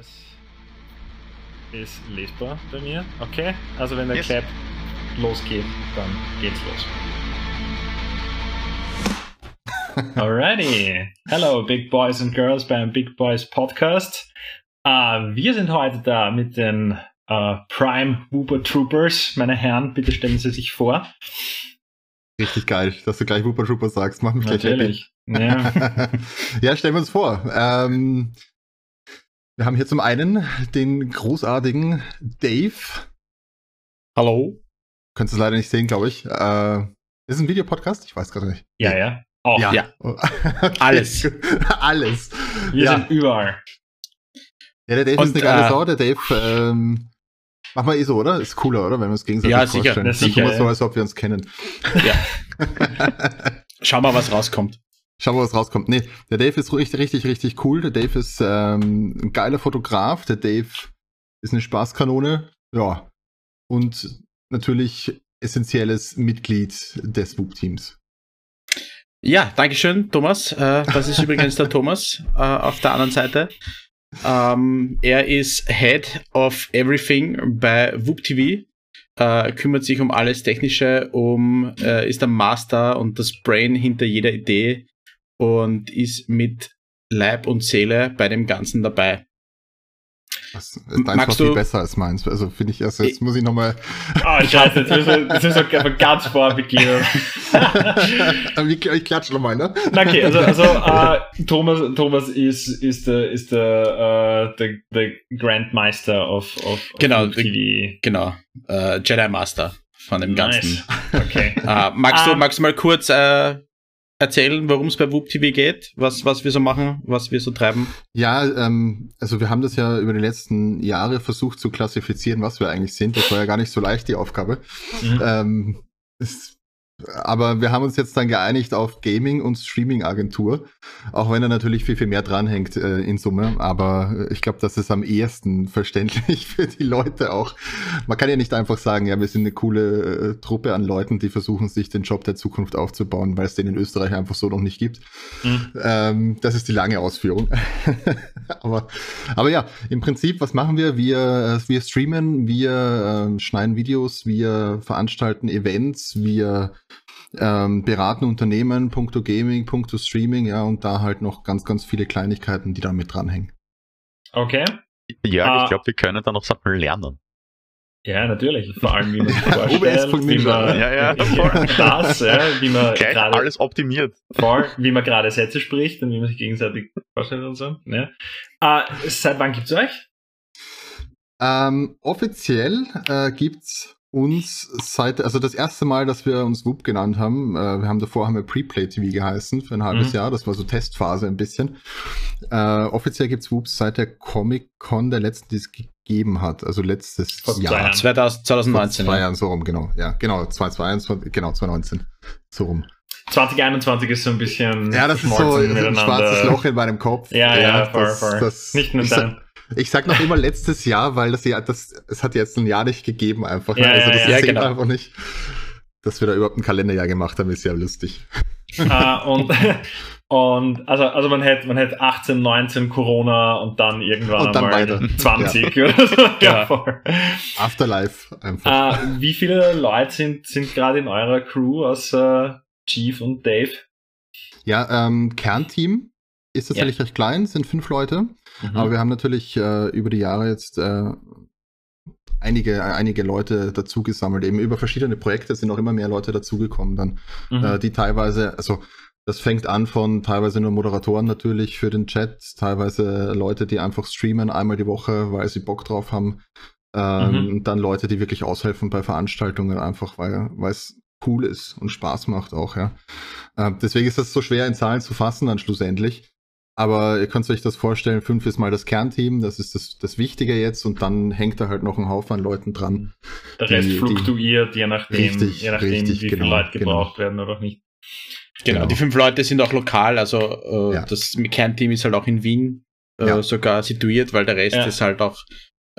Alles ist lesbar bei mir. Okay, also wenn der Yes. Clap losgeht, dann geht's los. Alrighty. Hello, Big Boys and Girls beim Big Boys Podcast. Äh, wir sind heute da mit den äh, Prime Wooper Troopers. Meine Herren, bitte stellen Sie sich vor. Richtig geil, dass du gleich Wooper Trooper sagst. Mach mich gleich Natürlich. Ja. happy. ja, stellen wir uns vor. Ähm, wir haben hier zum einen den großartigen Dave. Hallo? Könntest du leider nicht sehen, glaube ich. Äh, ist es ein Videopodcast? Ich weiß gerade nicht. ja, ja. Auch. Ja. Ja. Okay, Alles. Alles. Wir Ja. sind überall. Ja, der Dave Und, ist eine geile äh, Sau. Der Dave, ähm, mach mal eh so, oder? Ist cooler, oder? Wenn wir uns gegenseitig Ja, sicher. vorstellen. Na, Dann sicher, tun wir so, ja. als ob wir uns kennen. Ja. Schau mal, was rauskommt. Schauen wir, was rauskommt. Nee, der Dave ist richtig, richtig, richtig cool. Der Dave ist ähm, ein geiler Fotograf. Der Dave ist eine Spaßkanone. Ja. Und natürlich essentielles Mitglied des WUP-Teams. Ja, Dankeschön, Thomas. Äh, das ist übrigens der Thomas äh, auf der anderen Seite. Ähm, er ist Head of Everything bei WUP TV. Äh, kümmert sich um alles Technische, um, ist der Master und das Brain hinter jeder Idee und ist mit Leib und Seele bei dem Ganzen dabei. Das ist deins war Magst viel du- besser als meins. Also finde ich erst, jetzt muss ich nochmal. Ah, scheiße, jetzt müssen wir, jetzt müssen wir aber ganz vorbeginnen. ich klatsche nochmal, ne? Okay, also, also äh, Thomas, Thomas ist, ist der, ist der, äh, der, der Grandmeister of, of, of Genau, TV. Genau. Äh, Jedi Master von dem Ganzen. Nice. Okay. Äh, magst, du, Ähm, magst du mal kurz äh, erzählen, worum es bei WUP TV geht? Was, was wir so machen, was wir so treiben? Ja, ähm, also wir haben das ja über die letzten Jahre versucht zu klassifizieren, was wir eigentlich sind. Das war ja gar nicht so leicht, die Aufgabe. Mhm. Ähm, es, aber wir haben uns jetzt dann geeinigt auf Gaming- und Streaming-Agentur, auch wenn da natürlich viel, viel mehr dranhängt äh, in Summe. Aber äh, ich glaube, das ist am ehesten verständlich für die Leute auch. Man kann ja nicht einfach sagen, ja, wir sind eine coole äh, Truppe an Leuten, die versuchen, sich den Job der Zukunft aufzubauen, weil es den in Österreich einfach so noch nicht gibt. Mhm. Ähm, das ist die lange Ausführung. aber, aber ja, im Prinzip, was machen wir? Wir, äh, wir streamen, wir ähm, schneiden Videos, wir veranstalten Events, wir ähm, beraten Unternehmen, puncto Gaming, puncto Streaming, ja, und da halt noch ganz, ganz viele Kleinigkeiten, die da mit dranhängen. Okay. Ja, Ah. ich glaube, wir können da noch Sachen lernen. Ja, natürlich. Vor allem, wie man sich OBS vorstellt, wie man, Ja, ja, das, ja, wie man Gleich gerade, alles optimiert. voll, wie man gerade Sätze spricht und wie man sich gegenseitig vorstellt und so. Ja. Äh, seit wann gibt's euch? Ähm, offiziell äh, gibt's uns seit, also das erste Mal, dass wir uns WUP genannt haben, äh, wir haben davor haben wir Preplay TV geheißen für ein halbes Mhm. Jahr, das war so Testphase ein bisschen. Äh, offiziell gibt's WUP seit der Comic-Con der letzten, die es gegeben hat, also letztes Vor Jahr. Jahren. 2000, 2019. Vor zwei ja. Jahren so rum, genau. Ja, genau, 2021, genau, 2019. So rum. 2021 ist so ein bisschen Ja, das ist so ein schwarzes Loch in meinem Kopf. Ja, ja, voll, das, voll. Das, Nicht nur dein. Ich sag noch immer letztes Jahr, weil das ja, das, es hat jetzt ein Jahr nicht gegeben einfach. ne? Ja, also ja, das ja, zählt genau. einfach nicht. Dass wir da überhaupt ein Kalenderjahr gemacht haben, ist ja lustig. äh, und, und also, also man hätte man hätte 18, 19 Corona und dann irgendwann Und dann einmal weiter. 20 oder so. Ja, Ja. voll. Afterlife einfach. Äh, wie viele Leute sind, sind gerade in eurer Crew außer Chief und Dave? Ja, ähm, Kernteam ist tatsächlich recht klein, sind fünf Leute. Mhm. Aber wir haben natürlich äh, über die Jahre jetzt äh, einige, einige Leute dazu gesammelt. Eben über verschiedene Projekte sind auch immer mehr Leute dazugekommen dann. Mhm. äh, die teilweise, also das fängt an von teilweise nur Moderatoren natürlich für den Chat, teilweise Leute, die einfach streamen einmal die Woche, weil sie Bock drauf haben. Ähm, Dann Leute, die wirklich aushelfen bei Veranstaltungen, einfach weil weil es cool ist und Spaß macht auch, ja. Äh, deswegen ist das so schwer in Zahlen zu fassen dann schlussendlich. Aber ihr könnt euch das vorstellen, fünf ist mal das Kernteam, das ist das, das Wichtige jetzt und dann hängt da halt noch ein Haufen an Leuten dran. Der Rest die- die- fluktuiert, je nachdem, Richtig, je nachdem richtig, wie viele genau, Leute gebraucht werden oder auch nicht. Genau. Genau. die fünf Leute sind auch lokal, also äh, Ja. das Kernteam ist halt auch in Wien äh, Ja. sogar situiert, weil der Rest Ja. ist halt auch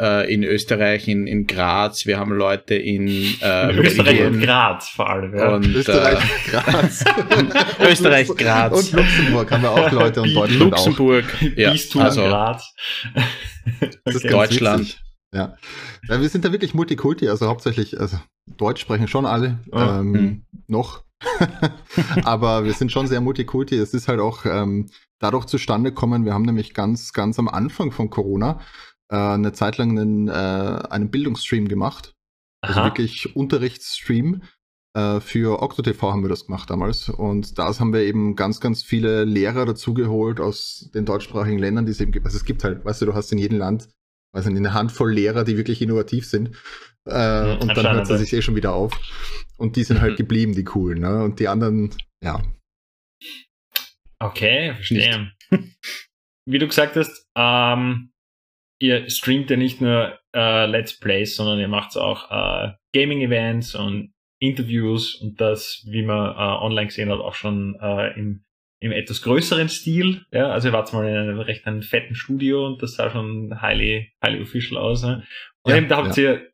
äh, in Österreich, in, in Graz, wir haben Leute in, äh, Österreich und Belgien Graz vor allem. Ja. und Österreich, äh, Graz. Österreich, Graz. Und Luxemburg haben wir auch Leute und Deutschland auch. Luxemburg, ja, Bistum also Graz. Das ist Okay. Deutschland. witzig. Ja. ja, wir sind da wirklich Multikulti, also hauptsächlich, also Deutsch sprechen schon alle, Ah, ähm, hm. noch. Aber wir sind schon sehr Multikulti. Es ist halt auch ähm, dadurch zustande gekommen, wir haben nämlich ganz, ganz am Anfang von Corona äh, eine Zeit lang einen, äh, einen Bildungsstream gemacht. Also Aha. wirklich Unterrichtsstream. Äh, für OctoTV haben wir das gemacht damals. Und da haben wir eben ganz, ganz viele Lehrer dazugeholt aus den deutschsprachigen Ländern, die es eben gibt. Also es gibt halt, weißt du, du hast in jedem Land also eine Handvoll Lehrer, die wirklich innovativ sind. Äh, Mhm, und dann hört ja. sich eh schon wieder auf. Und die sind halt Mhm. geblieben, die coolen. Ne? Und die anderen, ja. Okay, verstehe. Wie du gesagt hast, ähm, ihr streamt ja nicht nur äh, Let's Plays, sondern ihr macht auch äh, Gaming-Events und Interviews und das, wie man äh, online gesehen hat, auch schon äh, im, im etwas größeren Stil. Ja, also ihr wart mal in einem recht einem fetten Studio und das sah schon highly, highly official aus. Ne? Und Ja, eben, da habt ihr,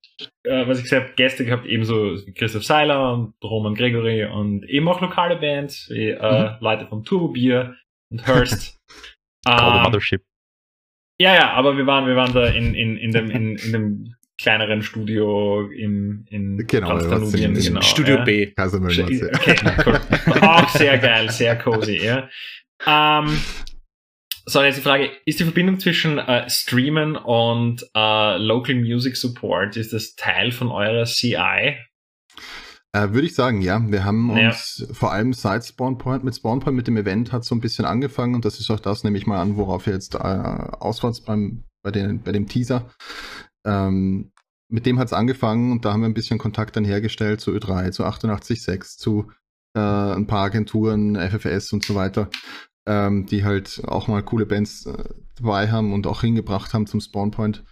äh, was ich gesagt habe, Gäste gehabt, ebenso Christoph Seiler und Roman Gregory und eben auch lokale Bands, wie äh, Leute vom Turbo Bier und Hearst. Call the Ähm, Mothership. Ja, ja, aber wir waren, wir waren da in, in, in, dem, in, in dem kleineren Studio im, in Genau, Transdanubien, genau. Studio ja. B. Kaisermüll. Okay, cool. Auch sehr geil, sehr cozy, ja. Ähm, so, jetzt die Frage, ist die Verbindung zwischen äh, Streamen und äh, Local Music Support, ist das Teil von eurer CI? Äh, Würde ich sagen, ja. Wir haben Ja. uns vor allem seit Spawnpoint, mit Spawnpoint, mit dem Event hat so ein bisschen angefangen und das ist auch das, nehme ich mal an, worauf ihr jetzt äh, auswärts beim, bei, den, bei dem Teaser. Ähm, mit dem hat es angefangen und da haben wir ein bisschen Kontakt dann hergestellt zu Ö3, zu 886, zu äh, ein paar Agenturen, FFS und so weiter, ähm, die halt auch mal coole Bands äh, dabei haben und auch hingebracht haben zum Spawnpoint.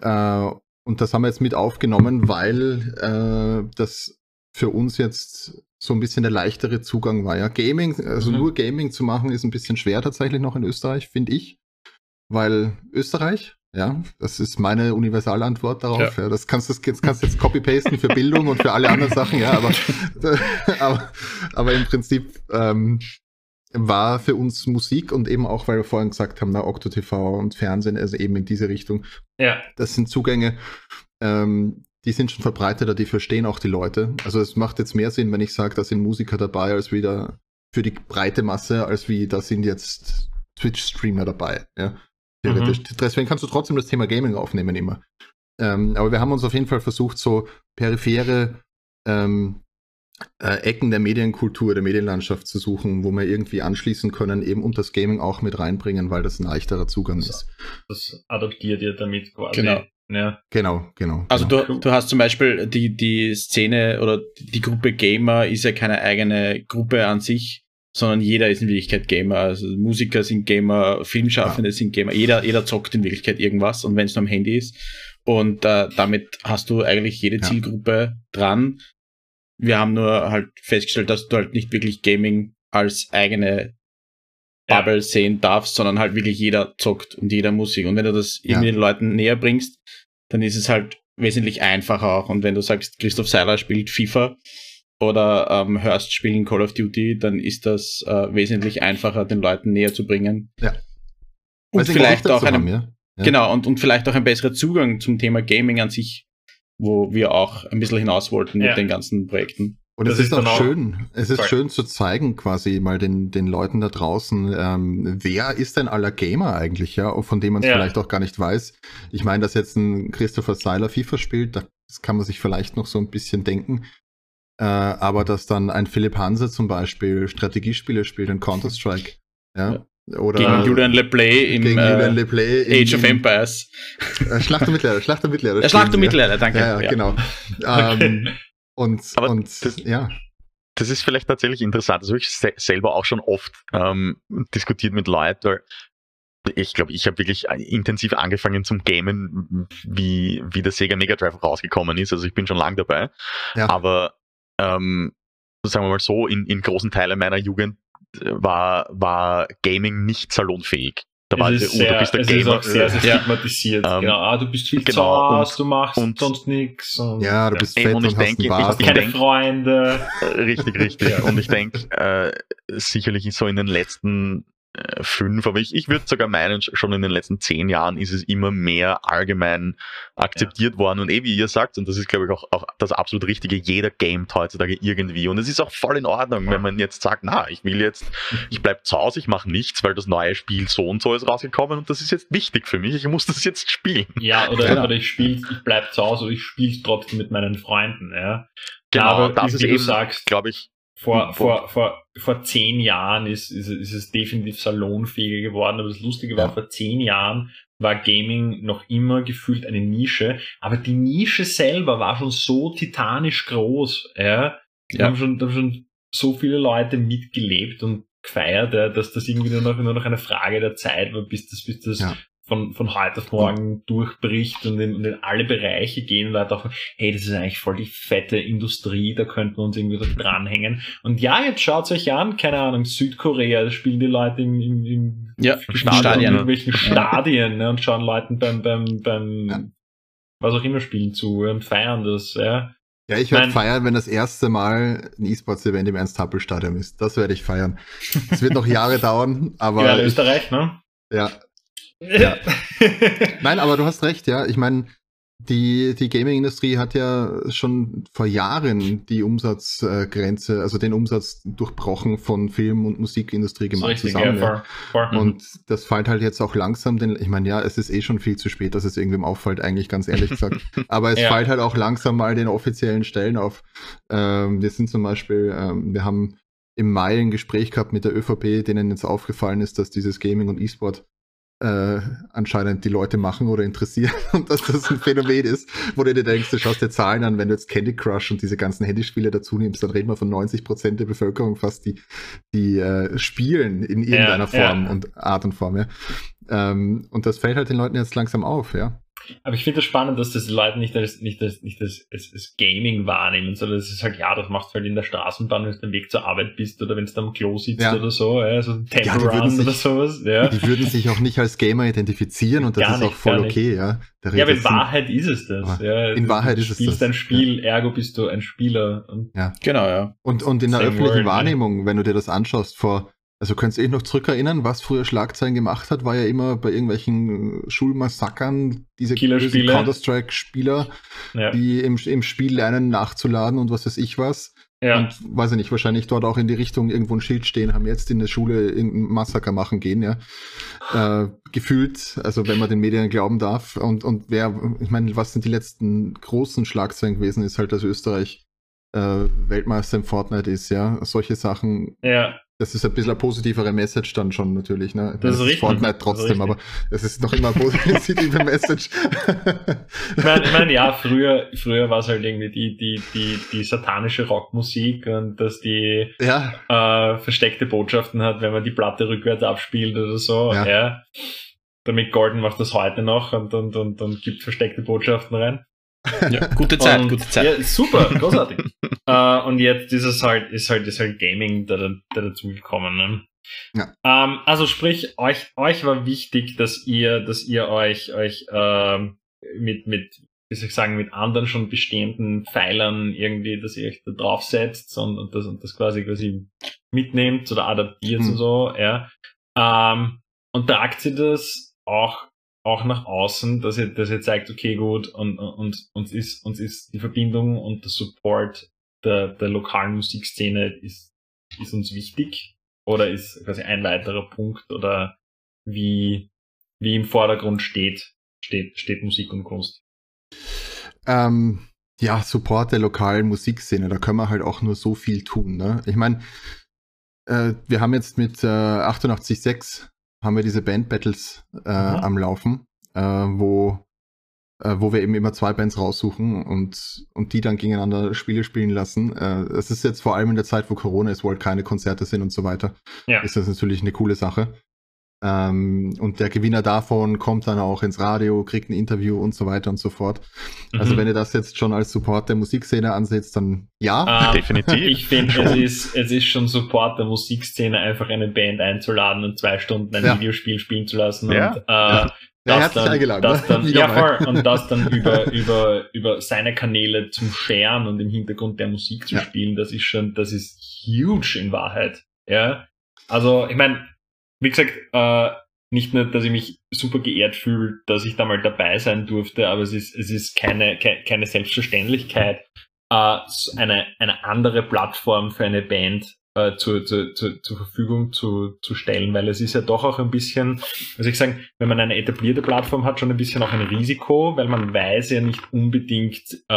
Äh, und das haben wir jetzt mit aufgenommen, weil äh, das für uns jetzt so ein bisschen der leichtere Zugang war. Ja, Gaming, also Mhm. nur Gaming zu machen, ist ein bisschen schwer tatsächlich noch in Österreich, finde ich. Weil Österreich, ja, das ist meine Universalantwort darauf. Ja. das kannst du jetzt kannst du jetzt copy-pasten für Bildung und für alle anderen Sachen, ja, aber, aber, aber im Prinzip ähm, war für uns Musik und eben auch, weil wir vorhin gesagt haben, na, Octo TV und Fernsehen, also eben in diese Richtung, Ja, das sind Zugänge, ähm, die sind schon verbreiteter, die verstehen auch die Leute. Also es macht jetzt mehr Sinn, wenn ich sage, da sind Musiker dabei, als wieder für die breite Masse, als wie da sind jetzt Twitch-Streamer dabei. Ja, theoretisch. Deswegen kannst du trotzdem das Thema Gaming aufnehmen immer. Ähm, aber wir haben uns auf jeden Fall versucht, so periphere ähm, äh, Ecken der Medienkultur, der Medienlandschaft zu suchen, wo wir irgendwie anschließen können, eben und das Gaming auch mit reinbringen, weil das ein leichterer Zugang So. ist. das adoptiert ihr damit quasi. Genau. Ja. Genau, genau. Also genau. du, du hast zum Beispiel die, die Szene oder die Gruppe Gamer ist ja keine eigene Gruppe an sich, sondern jeder ist in Wirklichkeit Gamer. Also Musiker sind Gamer, Filmschaffende sind Gamer. Jeder, jeder zockt in Wirklichkeit irgendwas und wenn es nur am Handy ist. Und äh, damit hast du eigentlich jede Ja. Zielgruppe dran. Wir haben nur halt festgestellt, dass du halt nicht wirklich Gaming als eigene Ja. Bubble sehen darfst, sondern halt wirklich jeder zockt und jeder Musik. Und wenn du das Ja. irgendwie den Leuten näher bringst, dann ist es halt wesentlich einfacher auch. Und wenn du sagst, Christoph Seiler spielt FIFA oder ähm, Hurst spielen Call of Duty, dann ist das äh, wesentlich einfacher, den Leuten näher zu bringen. Ja. Und Weil sie vielleicht auch zu einen, haben, ja? Ja. genau, und, und vielleicht auch ein besserer Zugang zum Thema Gaming an sich, wo wir auch ein bisschen hinaus wollten Ja. mit den ganzen Projekten. Und Das es ist, auch schön, es ist Sorry. schön zu zeigen, quasi mal den, den Leuten da draußen, ähm, wer ist denn aller Gamer eigentlich, ja, von dem man es Ja. vielleicht auch gar nicht weiß. Ich meine, dass jetzt ein Christopher Seiler FIFA spielt, das kann man sich vielleicht noch so ein bisschen denken. Äh, aber dass dann ein Philipp Hanse zum Beispiel Strategiespiele spielt in Counter-Strike, ja. Oder Gegen Julian LePlay im äh, Julian Leplay in- Age of in- Empires. äh, Schlacht der Mittelalter, Schlacht der Mittelalter. Äh, Schlacht um ja. Mittelalter, danke. Ja, ja, genau. Ähm, und, Aber und das- ja, Das ist vielleicht tatsächlich interessant. Das habe ich se selber auch schon oft ähm, diskutiert mit Leuten, weil ich glaube, ich habe wirklich intensiv angefangen zum Gamen, wie, wie der Sega Mega Drive rausgekommen ist. Also ich bin schon lang dabei. Ja. Aber ähm, sagen wir mal so, in, in großen Teilen meiner Jugend äh, war, war Gaming nicht salonfähig. Da war es es ist, ja, sehr, du bist der es ist Gamer. auch sehr, sehr Ja. stigmatisiert. Ähm, genau, ah, du bist viel genau, zu Hause, und- du machst und- sonst nichts. Ja, du bist Eben, fett und und, ich hast denke, einen Bart. ich und- keine denk- Freunde. Äh, Richtig, richtig. Und ich denke, äh, sicherlich ist so in den letzten fünf, aber ich, ich würde sogar meinen, schon in den letzten zehn Jahren ist es immer mehr allgemein akzeptiert worden. Und eh, wie ihr sagt, und das ist, glaube ich, auch, auch das absolut Richtige, jeder gamet heutzutage irgendwie. Und es ist auch voll in Ordnung, wenn man jetzt sagt, na, ich will jetzt, ich bleib zu Hause, ich mache nichts, weil das neue Spiel so und so ist rausgekommen und das ist jetzt wichtig für mich, ich muss das jetzt spielen. Ja, oder, Genau. oder ich spiele, ich bleib zu Hause, oder ich spiele trotzdem mit meinen Freunden. Ja. Genau, Aber das ist eben, sagst, glaube ich, vor, vor, vor, vor zehn Jahren ist, ist, ist es definitiv salonfähiger geworden. Aber das Lustige war, Ja. vor zehn Jahren war Gaming noch immer gefühlt eine Nische. Aber die Nische selber war schon so titanisch groß. Ja. Da Ja. haben schon, da haben schon so viele Leute mitgelebt und gefeiert, ja, dass das irgendwie nur noch, nur noch eine Frage der Zeit war, bis das, bis das Ja. Von, von heute auf morgen durchbricht und in, und in alle Bereiche gehen und Leute auch, hey, das ist eigentlich voll die fette Industrie, da könnten wir uns irgendwie so dranhängen. Und ja, jetzt schaut euch an, keine Ahnung, Südkorea, da spielen die Leute in, in, in Ja, in Stadien. irgendwelchen Stadien ne, und schauen Leuten beim, beim, beim Ja. was auch immer spielen zu und feiern das, ja. Ja, ich werde feiern, wenn das erste Mal ein E-Sports-Event im Ernst-Happel-Stadion ist. Das werde ich feiern. Es wird noch Jahre dauern, aber ja, ich, Österreich, ne? ja. Ja. Nein, aber du hast recht, ja. Ich meine, die, die Gaming-Industrie hat ja schon vor Jahren die Umsatzgrenze, also den Umsatz durchbrochen von Film- und Musikindustrie so gemacht richtig, zusammen. ja, ja. voll. Und das fällt halt jetzt auch langsam, denn ich meine, ja, es ist eh schon viel zu spät, dass es irgendwem auffällt, eigentlich ganz ehrlich gesagt. Aber es Ja. fällt halt auch langsam mal den offiziellen Stellen auf. Ähm, wir sind zum Beispiel, ähm, wir haben im Mai ein Gespräch gehabt mit der ÖVP, denen jetzt aufgefallen ist, dass dieses Gaming und E-Sport äh, anscheinend die Leute machen oder interessieren und dass das ein Phänomen ist, wo du dir denkst, du schaust dir Zahlen an, wenn du jetzt Candy Crush und diese ganzen Handyspiele dazu nimmst, dann reden wir von 90 Prozent der Bevölkerung fast, die, die äh, spielen in irgendeiner Ja, Form ja. und Art und Form, ja. Ähm, und das fällt halt den Leuten jetzt langsam auf, ja. Aber ich finde es das spannend, dass das die Leute nicht als, nicht als, nicht als, als, als Gaming wahrnehmen, sondern es ist halt, ja, das machst du halt in der Straßenbahn, wenn du den Weg zur Arbeit bist oder wenn du am Klo sitzt Ja. oder so, ja, so ein Temple Ja, die würden Run sich- oder sowas, ja. Die würden sich auch nicht als Gamer identifizieren und das Gar ist auch nicht, voll gar nicht. okay, ja. Ja, aber in Wahrheit ist es das. Ja. in Du Wahrheit ist es spielst das, ein Spiel, ergo bist du ein Spieler. Und Genau, ja. Und, und in der Same öffentlichen word, ne? Wahrnehmung, wenn du dir das anschaust, vor, also könntest du dich noch zurückerinnern, was früher Schlagzeilen gemacht hat, war ja immer bei irgendwelchen äh, Schulmassakern diese. Counter-Strike-Spieler, ja. die im, im Spiel lernen nachzuladen und was weiß ich was. ja. Und weiß ich nicht, wahrscheinlich dort auch in die Richtung irgendwo ein Schild stehen, haben jetzt in der Schule irgendein Massaker machen gehen, ja. Äh, gefühlt, also wenn man den Medien glauben darf. Und, und wer, ich meine, was sind die letzten großen Schlagzeilen gewesen, ist halt, dass Österreich äh, Weltmeister im Fortnite ist, ja. Solche Sachen, ja. Das ist ein bisschen eine positivere Message dann schon natürlich, ne? Ich Das ist richtig, Fortnite das trotzdem, richtig. aber es ist noch immer eine positive Message. Ich meine, ich mein, ja, früher, früher war es halt irgendwie die, die, die, die satanische Rockmusik und dass die ja, äh, versteckte Botschaften hat, wenn man die Platte rückwärts abspielt oder so. Ja. Ja. Damit Golden macht das heute noch und, und, und, und gibt versteckte Botschaften rein. Ja. Gute Zeit, und, gute Zeit. Ja, super, großartig. äh, und jetzt ist es halt, ist halt, ist halt Gaming da, da dazugekommen. Ne? Ja. Ähm, also sprich, euch, euch war wichtig, dass ihr, dass ihr euch, euch ähm, mit, mit, wie soll ich sagen, mit anderen schon bestehenden Pfeilern irgendwie, dass ihr euch da draufsetzt und, und das und das quasi quasi mitnehmt oder adaptiert Hm. und so, ja. Ähm, und tragt ihr das auch auch nach außen, dass ihr, dass ihr zeigt, okay, gut, und, und uns ist, uns ist die Verbindung und der Support der, der lokalen Musikszene ist, ist uns wichtig? Oder ist quasi ein weiterer Punkt oder wie, wie im Vordergrund steht, steht, steht Musik und Kunst? Ähm, ja, Support der lokalen Musikszene, da können wir halt auch nur so viel tun. Ne? Ich meine, äh, wir haben jetzt mit äh, 88.6 haben wir diese Band-Battles äh, Mhm. am Laufen, äh, wo, äh, wo wir eben immer zwei Bands raussuchen und, und die dann gegeneinander Spiele spielen lassen. Äh, Es ist jetzt vor allem in der Zeit, wo Corona ist, wo halt keine Konzerte sind und so weiter, Ja. ist das natürlich eine coole Sache. Ähm, und der Gewinner davon kommt dann auch ins Radio, kriegt ein Interview und so weiter und so fort. Also Mhm. wenn ihr das jetzt schon als Support der Musikszene ansetzt, dann ja. Ähm, Definitiv. Ich finde, es ist, es ist schon Support der Musikszene, einfach eine Band einzuladen und zwei Stunden ein Ja. Videospiel spielen zu lassen. Ja. Und, äh, Ja, das herzlich dann, eingeladen, Das ne? dann, ja, voll. Und das dann über, über, über seine Kanäle zum Sharen und im Hintergrund der Musik zu Ja. spielen, das ist schon, das ist huge in Wahrheit. Ja. Also, ich meine, wie gesagt, äh, nicht nur, dass ich mich super geehrt fühle, dass ich da mal dabei sein durfte, aber es ist, es ist keine, keine, keine Selbstverständlichkeit, äh, eine, eine andere Plattform für eine Band äh, zu, zu, zu, zur Verfügung zu, zu stellen, weil es ist ja doch auch ein bisschen, was ich sagen, wenn man eine etablierte Plattform hat, schon ein bisschen auch ein Risiko, weil man weiß ja nicht unbedingt, äh,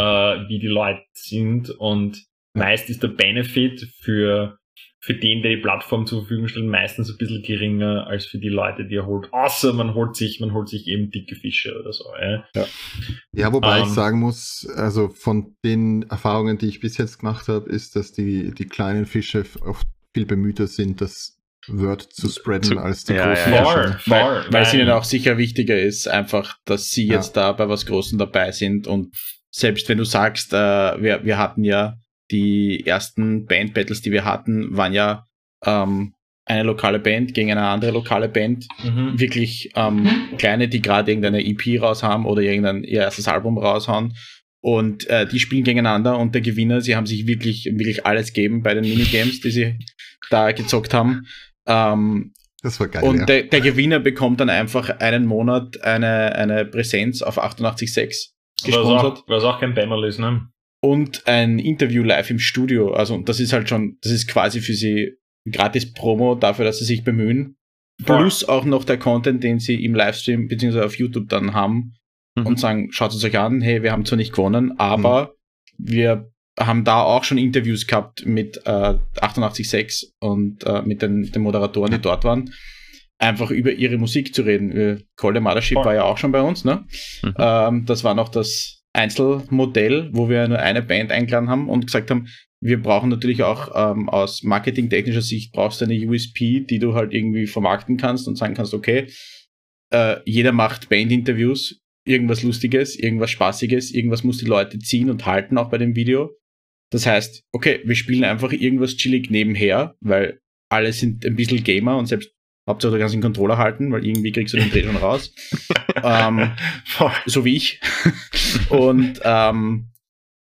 wie die Leute sind und meist ist der Benefit für für den, der die Plattform zur Verfügung stellt, meistens ein bisschen geringer als für die Leute, die er holt. Außer man holt sich, man holt sich eben dicke Fische oder so. Ja. Ja, wobei Ähm. ich sagen muss, also von den Erfahrungen, die ich bis jetzt gemacht habe, ist, dass die, die kleinen Fische oft viel bemühter sind, das Word zu spreaden Zu- als die ja, großen ja, Fische. voll, Weil, weil es ihnen auch sicher wichtiger ist, einfach, dass sie Ja. jetzt da bei was Großem dabei sind. Und selbst wenn du sagst, äh, wir, wir hatten ja die ersten Band-Battles, die wir hatten, waren ja ähm, eine lokale Band gegen eine andere lokale Band. Mhm. Wirklich ähm, kleine, die gerade irgendeine EP raus haben oder irgendein ihr erstes Album raushauen. Und äh, die spielen gegeneinander und der Gewinner, sie haben sich wirklich, wirklich alles gegeben bei den Minigames, die sie da gezockt haben. Ähm, Das war geil. und ja. der, der Gewinner bekommt dann einfach einen Monat eine, eine Präsenz auf 88.6 Was gesponsert auch, was auch kein Bämmerl ist, ne? Und ein Interview live im Studio. Also und das ist halt schon, das ist quasi für sie gratis Promo dafür, dass sie sich bemühen. Plus auch noch der Content, den sie im Livestream beziehungsweise auf YouTube dann haben Mhm. und sagen, schaut es euch an, hey, wir haben zwar nicht gewonnen, aber wir haben da auch schon Interviews gehabt mit äh, 88.6 und äh, mit den, den Moderatoren, die dort waren, einfach über ihre Musik zu reden. Äh, Call the Mothership war ja auch schon bei uns, ne? Mhm. Ähm, das war noch das Einzelmodell, wo wir nur eine Band eingeladen haben und gesagt haben, wir brauchen natürlich auch ähm, aus marketingtechnischer Sicht brauchst du eine USP, die du halt irgendwie vermarkten kannst und sagen kannst, okay, äh, jeder macht Bandinterviews, irgendwas Lustiges, irgendwas Spaßiges, irgendwas muss die Leute ziehen und halten auch bei dem Video. Das heißt, okay, wir spielen einfach irgendwas chillig nebenher, weil alle sind ein bisschen Gamer und selbst Hauptsache du kannst den Controller halten, weil irgendwie kriegst du den Dreh schon raus. ähm, so wie ich. und ähm,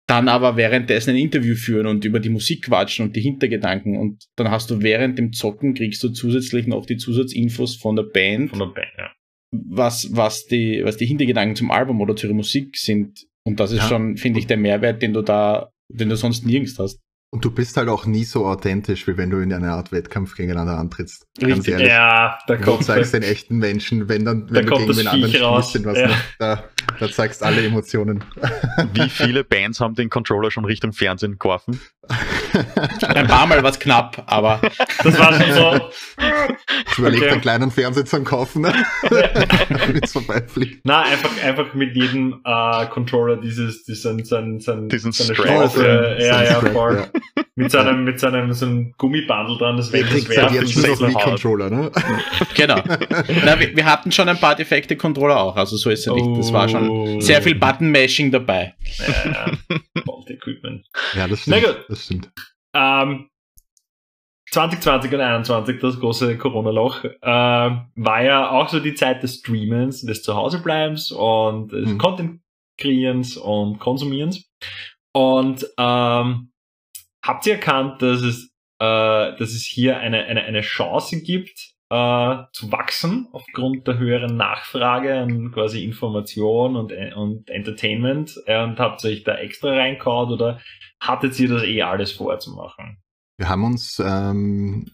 dann aber währenddessen ein Interview führen und über die Musik quatschen und die Hintergedanken. Und dann hast du während dem Zocken kriegst du zusätzlich noch die Zusatzinfos von der Band, Von der Band, ja. was, was, die, was die Hintergedanken zum Album oder zu ihrer Musik sind. Und das ist Ja. schon, finde ich, der Mehrwert, den du da, den du sonst nirgends hast. Und du bist halt auch nie so authentisch, wie wenn du in einer Art Wettkampf gegeneinander antrittst. Ganz Richtig. ehrlich. Ja, da Du kommt zeigst den echten Menschen, wenn dann, Da wenn du kommt gegen den anderen spielst, was Ja. noch, da, da zeigst alle Emotionen. Wie viele Bands haben den Controller schon Richtung Fernsehen geworfen? Ein paar Mal was knapp, aber Das war schon so. Ich überlege, Okay. einen kleinen Fernseher zu kaufen, ne? damit es vorbeifliegt. Na, einfach, einfach mit jedem äh, Controller dieses, diesen, sein, sein, Diesen seine Strap. Schlaufe, Oh, ja, ja, voll. ja. Mit seinem, mit seinem, so einem Gummibandel dran, das wenn das werfen, jetzt nur noch Controller, ne? genau. Na, wir, wir hatten schon ein paar defekte Controller auch, also so ist es nicht. Das war schon Oh. sehr viel Button-Mashing dabei. Ja, ja. Equipment. Ja, das Na stimmt. gut. Das stimmt. Ähm, 2020 und 2021, das große Corona-Loch, äh, war ja auch so die Zeit des Streamens, des Zuhausebleibens und des Mhm. Content-Kreierens und Konsumierens. Und ähm, habt ihr erkannt, dass es, äh, dass es hier eine, eine, eine Chance gibt, äh, zu wachsen aufgrund der höheren Nachfrage an quasi Information und, und Entertainment äh, und habt ihr euch da extra reinkaut oder hattet ihr das eh alles vorzumachen? Wir haben uns, ähm,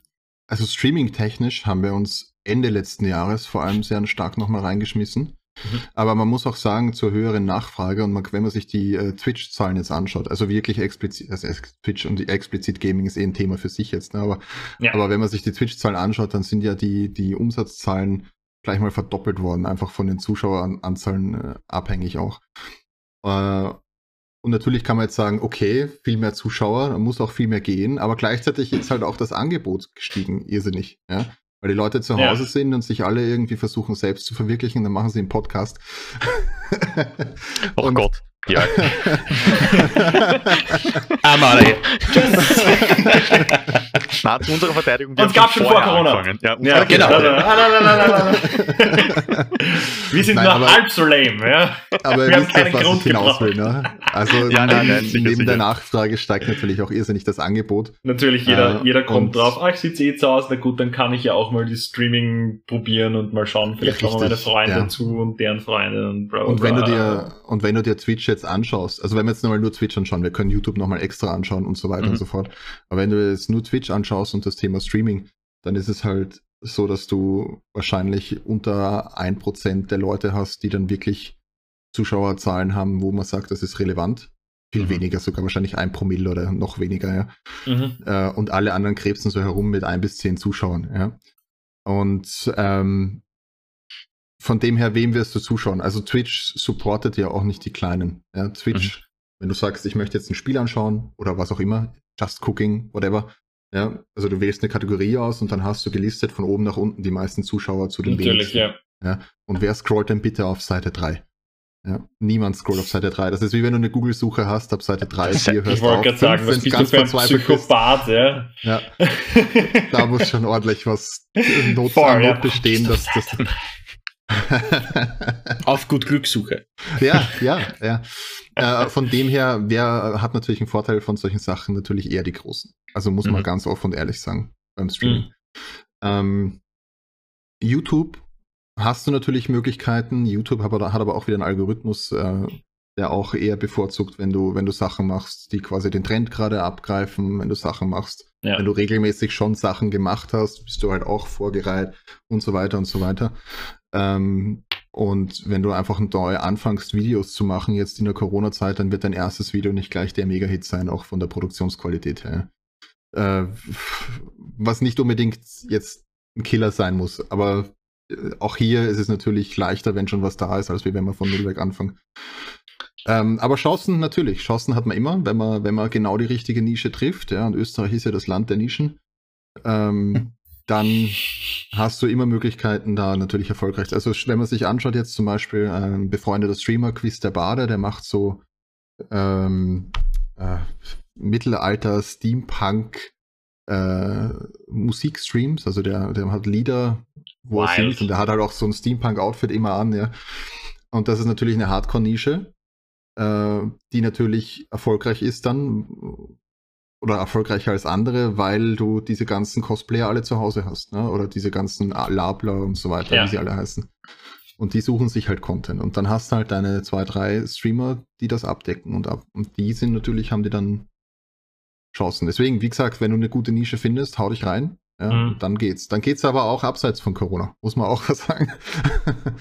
also streaming-technisch haben wir uns Ende letzten Jahres vor allem sehr stark nochmal reingeschmissen. Mhm. Aber man muss auch sagen, zur höheren Nachfrage und man, wenn man sich die äh, Twitch-Zahlen jetzt anschaut, also wirklich explizit, also Twitch und die explizit Gaming ist eh ein Thema für sich jetzt, ne? aber, Ja. aber wenn man sich die Twitch-Zahlen anschaut, dann sind ja die, die Umsatzzahlen gleich mal verdoppelt worden, einfach von den Zuschaueranzahlen äh, abhängig auch. Äh, und natürlich kann man jetzt sagen, okay, viel mehr Zuschauer, da muss auch viel mehr gehen, aber gleichzeitig ist halt auch das Angebot gestiegen, irrsinnig. Ja? Weil die Leute zu Hause ja. sind und sich alle irgendwie versuchen, selbst zu verwirklichen, dann machen sie einen Podcast. oh Gott. Ja. Einmal. Na, zu unserer Verteidigung. Wir Uns gab schon vor Corona. Angefangen. Ja, ja genau. wir sind nein, noch aber, halb so lame. Ja? Aber wir haben keinen das, Grund hinaus will, ne? Also ja, nein, nein, sicher, neben sicher. der Nachfrage steigt natürlich auch irrsinnig das Angebot. Natürlich, jeder, äh, jeder kommt drauf, ah, ich sitze eh zu Hause, na gut, dann kann ich ja auch mal die Streaming probieren und mal schauen, vielleicht ja, kommen meine Freunde ja. zu und deren Freunde und bla, bla, Und wenn du dir, und wenn du dir Twitch jetzt anschaust, also wenn wir jetzt nochmal nur Twitch anschauen, wir können YouTube nochmal extra anschauen und so weiter mhm. und so fort. Aber wenn du jetzt nur Twitch anschaust und das Thema Streaming, dann ist es halt so, dass du wahrscheinlich unter ein Prozent der Leute hast, die dann wirklich Zuschauerzahlen haben, wo man sagt, das ist relevant. Viel mhm. weniger, sogar wahrscheinlich ein Promille oder noch weniger, ja. Mhm. Äh, und alle anderen krebsen so herum mit ein bis zehn Zuschauern, ja. Und ähm, von dem her, wem wirst du zuschauen? Also Twitch supportet ja auch nicht die Kleinen. Ja, Twitch, mhm. wenn du sagst, ich möchte jetzt ein Spiel anschauen oder was auch immer, Just Cooking, whatever. Ja, also du wählst eine Kategorie aus und dann hast du gelistet von oben nach unten die meisten Zuschauer zu den Natürlich, wenigsten. ja. ja. Und wer scrollt denn bitte auf Seite 3? Ja, niemand scrollt auf Seite 3. Das ist wie wenn du eine Google-Suche hast, ab Seite 3, 4 hörst Ich wollte gerade sagen, was bist du für ein Psychopath, ja? ja. da muss schon ordentlich was Not, Voll, ja. bestehen, dass das Auf gut Glückssuche. Ja, ja, ja. Äh, von dem her, wer hat natürlich einen Vorteil von solchen Sachen? Natürlich eher die Großen. Also muss mhm. man ganz offen und ehrlich sagen beim Streaming. Mhm. Ähm, YouTube hast du natürlich Möglichkeiten. YouTube hat aber, hat aber auch wieder einen Algorithmus, äh, der auch eher bevorzugt, wenn du, wenn du Sachen machst, die quasi den Trend gerade abgreifen, wenn du Sachen machst, ja. wenn du regelmäßig schon Sachen gemacht hast, bist du halt auch vorgereiht und so weiter und so weiter. Ähm, und wenn du einfach neu anfängst, Videos zu machen, jetzt in der Corona-Zeit, dann wird dein erstes Video nicht gleich der Mega-Hit sein, auch von der Produktionsqualität her. Äh, was nicht unbedingt jetzt ein Killer sein muss, aber äh, auch hier ist es natürlich leichter, wenn schon was da ist, als wenn man von Null weg anfängt. Ähm, aber Chancen natürlich, Chancen hat man immer, wenn man, wenn man genau die richtige Nische trifft. Ja, und Österreich ist ja das Land der Nischen. Ähm, dann hast du immer Möglichkeiten, da natürlich erfolgreich. Also wenn man sich anschaut, jetzt zum Beispiel ein befreundeter Streamer, Quiz der Bade, der macht so ähm, äh, Mittelalter Steampunk äh, Musikstreams, also der, der hat Lieder, wo Wild. er singt und der hat halt auch so ein Steampunk-Outfit immer an, ja. Und das ist natürlich eine Hardcore-Nische, äh, die natürlich erfolgreich ist dann, oder erfolgreicher als andere, weil du diese ganzen Cosplayer alle zu Hause hast, ne? Oder diese ganzen Labler und so weiter, ja. wie sie alle heißen. Und die suchen sich halt Content. Und dann hast du halt deine zwei, drei Streamer, die das abdecken. Und, ab, und die sind natürlich, haben die dann Chancen. Deswegen, wie gesagt, wenn du eine gute Nische findest, hau dich rein. Ja, mhm. Dann geht's. Dann geht's aber auch abseits von Corona, muss man auch was sagen.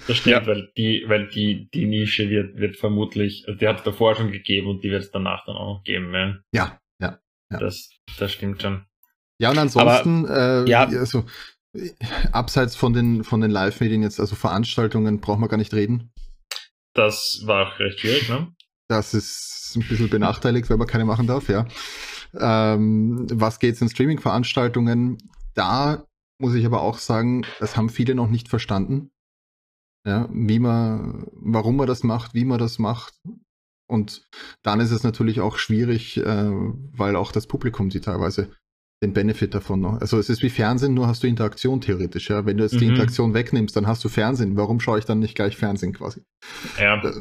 Das stimmt, ja. weil die, weil die, die Nische wird, wird vermutlich, also die hat es davor schon gegeben und die wird es danach dann auch geben. Ja. ja, ja. Das, das stimmt schon. Ja, und ansonsten, Aber, äh, ja. also, abseits von den, von den Live-Medien jetzt, also Veranstaltungen, braucht man gar nicht reden. Das war auch recht schwierig, ne? Das ist ein bisschen benachteiligt, wenn man keine machen darf, ja. Ähm, was geht's in Streaming-Veranstaltungen? Da muss ich aber auch sagen, das haben viele noch nicht verstanden. Ja, wie man, warum man das macht, wie man das macht, und dann ist es natürlich auch schwierig, äh, weil auch das Publikum die teilweise den Benefit davon noch. Also es ist wie Fernsehen, nur hast du Interaktion theoretisch, ja. Wenn du jetzt mhm. die Interaktion wegnimmst, dann hast du Fernsehen. Warum schaue ich dann nicht gleich Fernsehen quasi? Ja. Äh,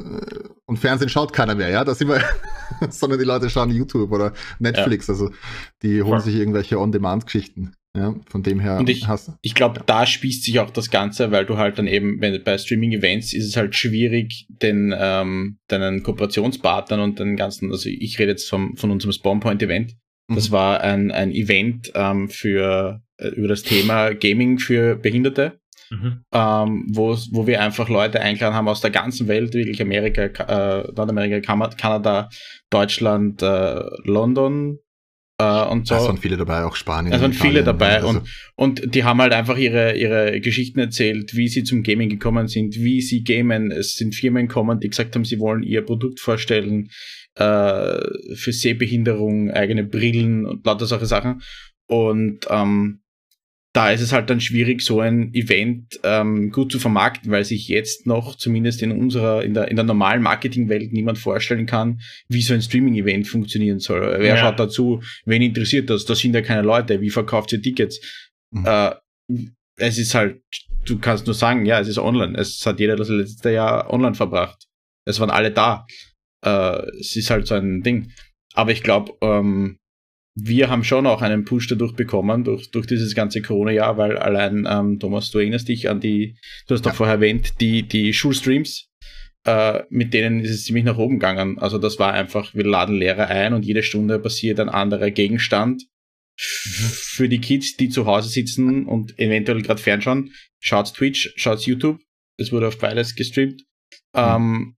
und Fernsehen schaut keiner mehr, ja. Das sind wir, sondern die Leute schauen YouTube oder Netflix. Ja. Also die holen ja. sich irgendwelche On-Demand-Geschichten. Ja, von dem her und ich, hast Ich glaube, da spießt sich auch das Ganze, weil du halt dann eben, wenn bei Streaming-Events ist es halt schwierig, den ähm, deinen Kooperationspartnern und den ganzen, also ich rede jetzt vom, von unserem Spawnpoint-Event. Das mhm. war ein, ein Event ähm, für äh, über das Thema Gaming für Behinderte. Mhm. Ähm, wo, wo wir einfach Leute eingeladen haben aus der ganzen Welt, wirklich Amerika, äh, Nordamerika, Kanada, Deutschland, äh, London, äh, und so. Es waren viele dabei, auch Spanien. Es waren viele dabei also. und, und die haben halt einfach ihre, ihre Geschichten erzählt, wie sie zum Gaming gekommen sind, wie sie gamen. Es sind Firmen gekommen, die gesagt haben, sie wollen ihr Produkt vorstellen, äh, für Sehbehinderung, eigene Brillen und lauter solche Sachen. Und ähm, da ist es halt dann schwierig, so ein Event ähm, gut zu vermarkten, weil sich jetzt noch zumindest in unserer, in der, in der normalen Marketingwelt niemand vorstellen kann, wie so ein Streaming-Event funktionieren soll. Wer Ja. schaut dazu? Wen interessiert das? Da sind ja keine Leute. Wie verkauft ihr Tickets? Mhm. Äh, es ist halt, du kannst nur sagen, ja, es ist online. Es hat jeder das letzte Jahr online verbracht. Es waren alle da. Äh, es ist halt so ein Ding. Aber ich glaube, ähm, wir haben schon auch einen Push dadurch bekommen, durch, durch dieses ganze Corona-Jahr, weil allein, ähm, Thomas, du erinnerst dich an die, du hast doch Ja. vorher erwähnt, die, die Schulstreams, äh, mit denen ist es ziemlich nach oben gegangen. Also das war einfach, wir laden Lehrer ein und jede Stunde passiert ein anderer Gegenstand. Für die Kids, die zu Hause sitzen und eventuell gerade fernschauen, schaut Twitch, schaut YouTube. Es wurde auf beides gestreamt. Ähm,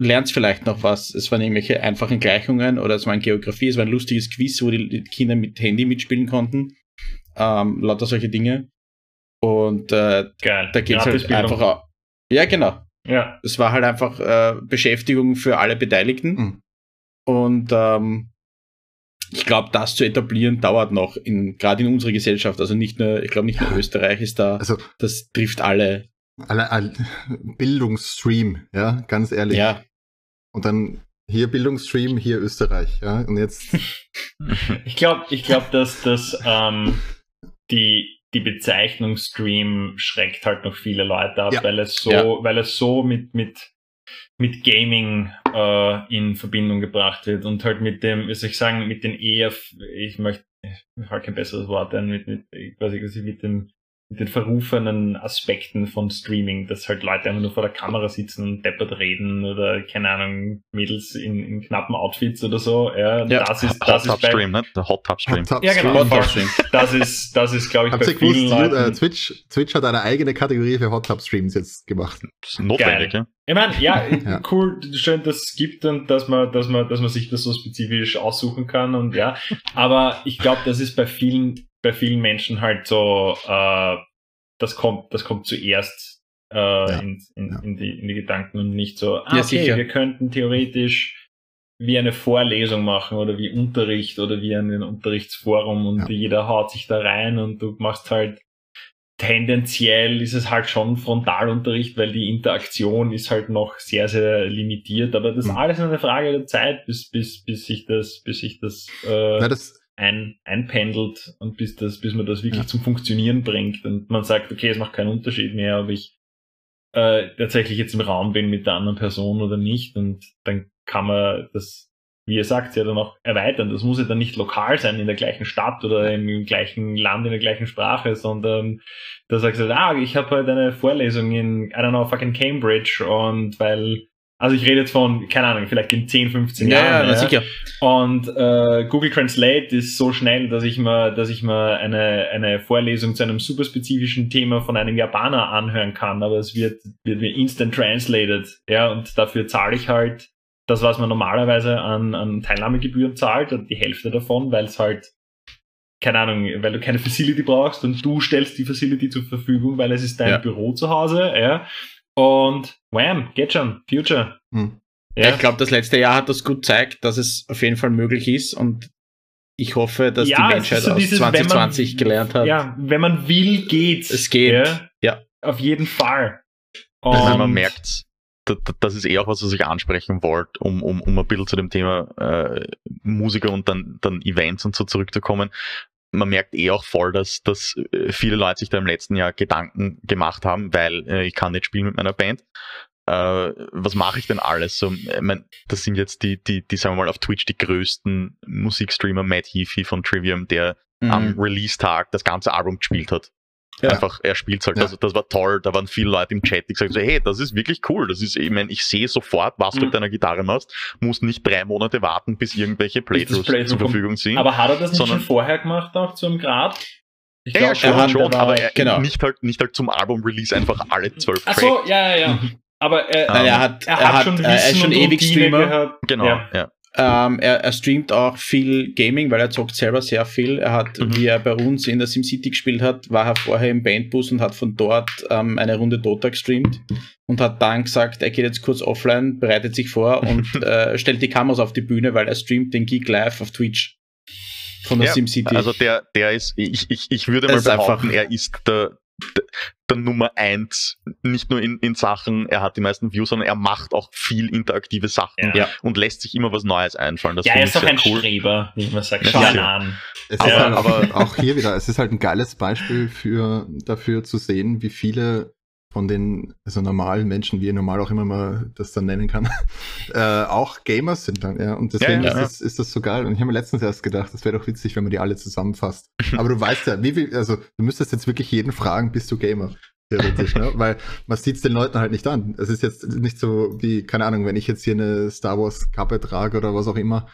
lernt vielleicht noch was. Es waren irgendwelche einfachen Gleichungen oder es war ein Geografie, es war ein lustiges Quiz, wo die Kinder mit Handy mitspielen konnten. Ähm, lauter solche Dinge. Und äh, Geil. da geht's halt Gratisbildung. einfach auch. Ja, genau. Ja. Es war halt einfach äh, Beschäftigung für alle Beteiligten. Mhm. Und ähm, ich glaube, das zu etablieren dauert noch, in, gerade in unserer Gesellschaft. Also nicht nur, ich glaube nicht nur Österreich ist da, Also das trifft alle. alle, alle Bildungsstream, ja, ganz ehrlich. Ja, Und dann hier Bildungsstream, hier Österreich, ja. Und jetzt Ich glaube, ich glaub, dass das ähm, die, die Bezeichnung Stream schreckt halt noch viele Leute ab, Ja. weil es so, Ja. weil es so mit, mit, mit Gaming äh, in Verbindung gebracht wird und halt mit dem, wie soll ich sagen, mit den eher, ich möchte, mir fällt kein besseres Wort ein, mit, mit, ich weiß nicht, mit dem, mit den verrufenen Aspekten von Streaming, dass halt Leute einfach nur vor der Kamera sitzen und deppert reden oder, keine Ahnung, Mädels in, in knappen Outfits oder so. Ja, Ja. das ist, Hot das Tub ist bei, Stream, ne? Der Hot Tub Stream. Hot Tub Ja, genau. Hot Tub. Stream. das ist, das ist, glaube ich, Habt bei gewusst, vielen Ju- Leuten. äh, Twitch, Twitch hat eine eigene Kategorie für Hot Tub Streams jetzt gemacht. Das ist notwendig, ja. Ich meine, ja, Ja. cool, schön, dass es gibt und dass man, dass man, dass man sich das so spezifisch aussuchen kann und ja. Aber ich glaube, das ist bei vielen, bei vielen Menschen halt so, äh, das kommt, das kommt zuerst äh, in, in, ja. in, die, in die Gedanken und nicht so, ah, Ja, okay, sicher. wir könnten theoretisch wie eine Vorlesung machen oder wie Unterricht oder wie ein Unterrichtsforum und Ja. jeder haut sich da rein und du machst halt tendenziell ist es halt schon Frontalunterricht, weil die Interaktion ist halt noch sehr, sehr limitiert. Aber das ist Mhm. alles eine Frage der Zeit, bis, bis, bis sich das, bis sich das, äh, Na, das, ein, einpendelt und bis das, bis man das wirklich Ja. zum Funktionieren bringt und man sagt, okay, es macht keinen Unterschied mehr, ob ich äh, tatsächlich jetzt im Raum bin mit der anderen Person oder nicht. Und dann kann man das, wie ihr sagt, ja dann auch erweitern. Das muss ja dann nicht lokal sein in der gleichen Stadt oder im, im gleichen Land in der gleichen Sprache, sondern da sagst du, ah, ich habe heute eine Vorlesung in, I don't know, fucking Cambridge und weil, also ich rede jetzt von, keine Ahnung, vielleicht in 10, 15 ja, ja, Jahren. na, sicher. Und äh, Google Translate ist so schnell, dass ich mir, dass ich mir eine, eine Vorlesung zu einem super spezifischen Thema von einem Japaner anhören kann, aber es wird, wird mir instant translated. Ja, und dafür zahle ich halt das, was man normalerweise an, an Teilnahmegebühren zahlt, und die Hälfte davon, weil es halt, keine Ahnung, weil du keine Facility brauchst und du stellst die Facility zur Verfügung, weil es ist dein Ja. Büro zu Hause, ja. Und wham, geht schon, Future. hm. Ja. Ich glaube, das letzte Jahr hat das gut gezeigt, dass es auf jeden Fall möglich ist und ich hoffe, dass Ja, die Menschheit so aus dieses, man- 2020 gelernt hat. Ja, wenn man will, geht's. Es geht, Ja. ja. Auf jeden Fall. Also man Und- merkt, da- da- das ist eh auch was, was ich ansprechen wollte, um, um, um ein bisschen zu dem Thema äh, Musiker und dann, dann Events und so zurückzukommen. Man merkt eh auch voll, dass, dass äh, viele Leute sich da im letzten Jahr Gedanken gemacht haben, weil äh, ich kann nicht spielen mit meiner Band. Äh, was mache ich denn alles? So, ich mein, das sind jetzt die, die, die, sagen wir mal, auf Twitch die größten Musikstreamer, Matt Heafy von Trivium, der Mhm. am Release-Tag das ganze Album gespielt hat. Ja. Einfach, er spielt halt. Ja. Also das war toll. Da waren viele Leute im Chat, die gesagt haben, so, hey, das ist wirklich cool. Das ist, ich meine, ich sehe sofort, was du Mhm. mit deiner Gitarre machst. Muss nicht drei Monate warten, bis irgendwelche Playthroughs Playthrough zur. Verfügung sind. Aber hat er das nicht schon vorher gemacht, auch zu einem Grad? Ich ja, glaub schon, er hat- schon, er aber er, genau. nicht halt, nicht halt zum Album-Release einfach alle zwölf Ach Tracks. so, ja, ja, ja. Aber er, Nein, Ähm, er hat, er hat schon er ist schon ewig Streamer. gehabt. Genau, Ja. ja. Ähm, er, er streamt auch viel Gaming, weil er zockt selber sehr viel. Er hat, Mhm. wie er bei uns in der SimCity gespielt hat, war er vorher im Bandbus und hat von dort ähm, eine Runde Dota gestreamt und hat dann gesagt, er geht jetzt kurz offline, bereitet sich vor und äh, stellt die Kameras auf die Bühne, weil er streamt den Gig live auf Twitch. von der Ja, SimCity. Also der, der ist, ich, ich, ich würde mal behaupten, er ist der, der, Nummer eins, nicht nur in, in Sachen, er hat die meisten Views, sondern er macht auch viel interaktive Sachen Ja. und lässt sich immer was Neues einfallen. Das ja, er ist doch ein cool. Streber, wie man sagt. Ja. Schau an. Es Aber- ist halt aber- auch hier wieder, es ist halt ein geiles Beispiel für, dafür zu sehen, wie viele von den also normalen Menschen, wie ihr normal auch immer mal das dann nennen kann, äh, auch Gamers sind dann, ja. Und deswegen Ja, ja, ist. Das, ist das so geil. Und ich habe mir letztens erst gedacht, das wäre doch witzig, wenn man die alle zusammenfasst. Aber du weißt ja, wie viel, also du müsstest jetzt wirklich jeden fragen, bist du Gamer? Theoretisch, ne? Weil man sieht es den Leuten halt nicht an. Es ist jetzt nicht so wie, keine Ahnung, wenn ich jetzt hier eine Star Wars Kappe trage oder was auch immer,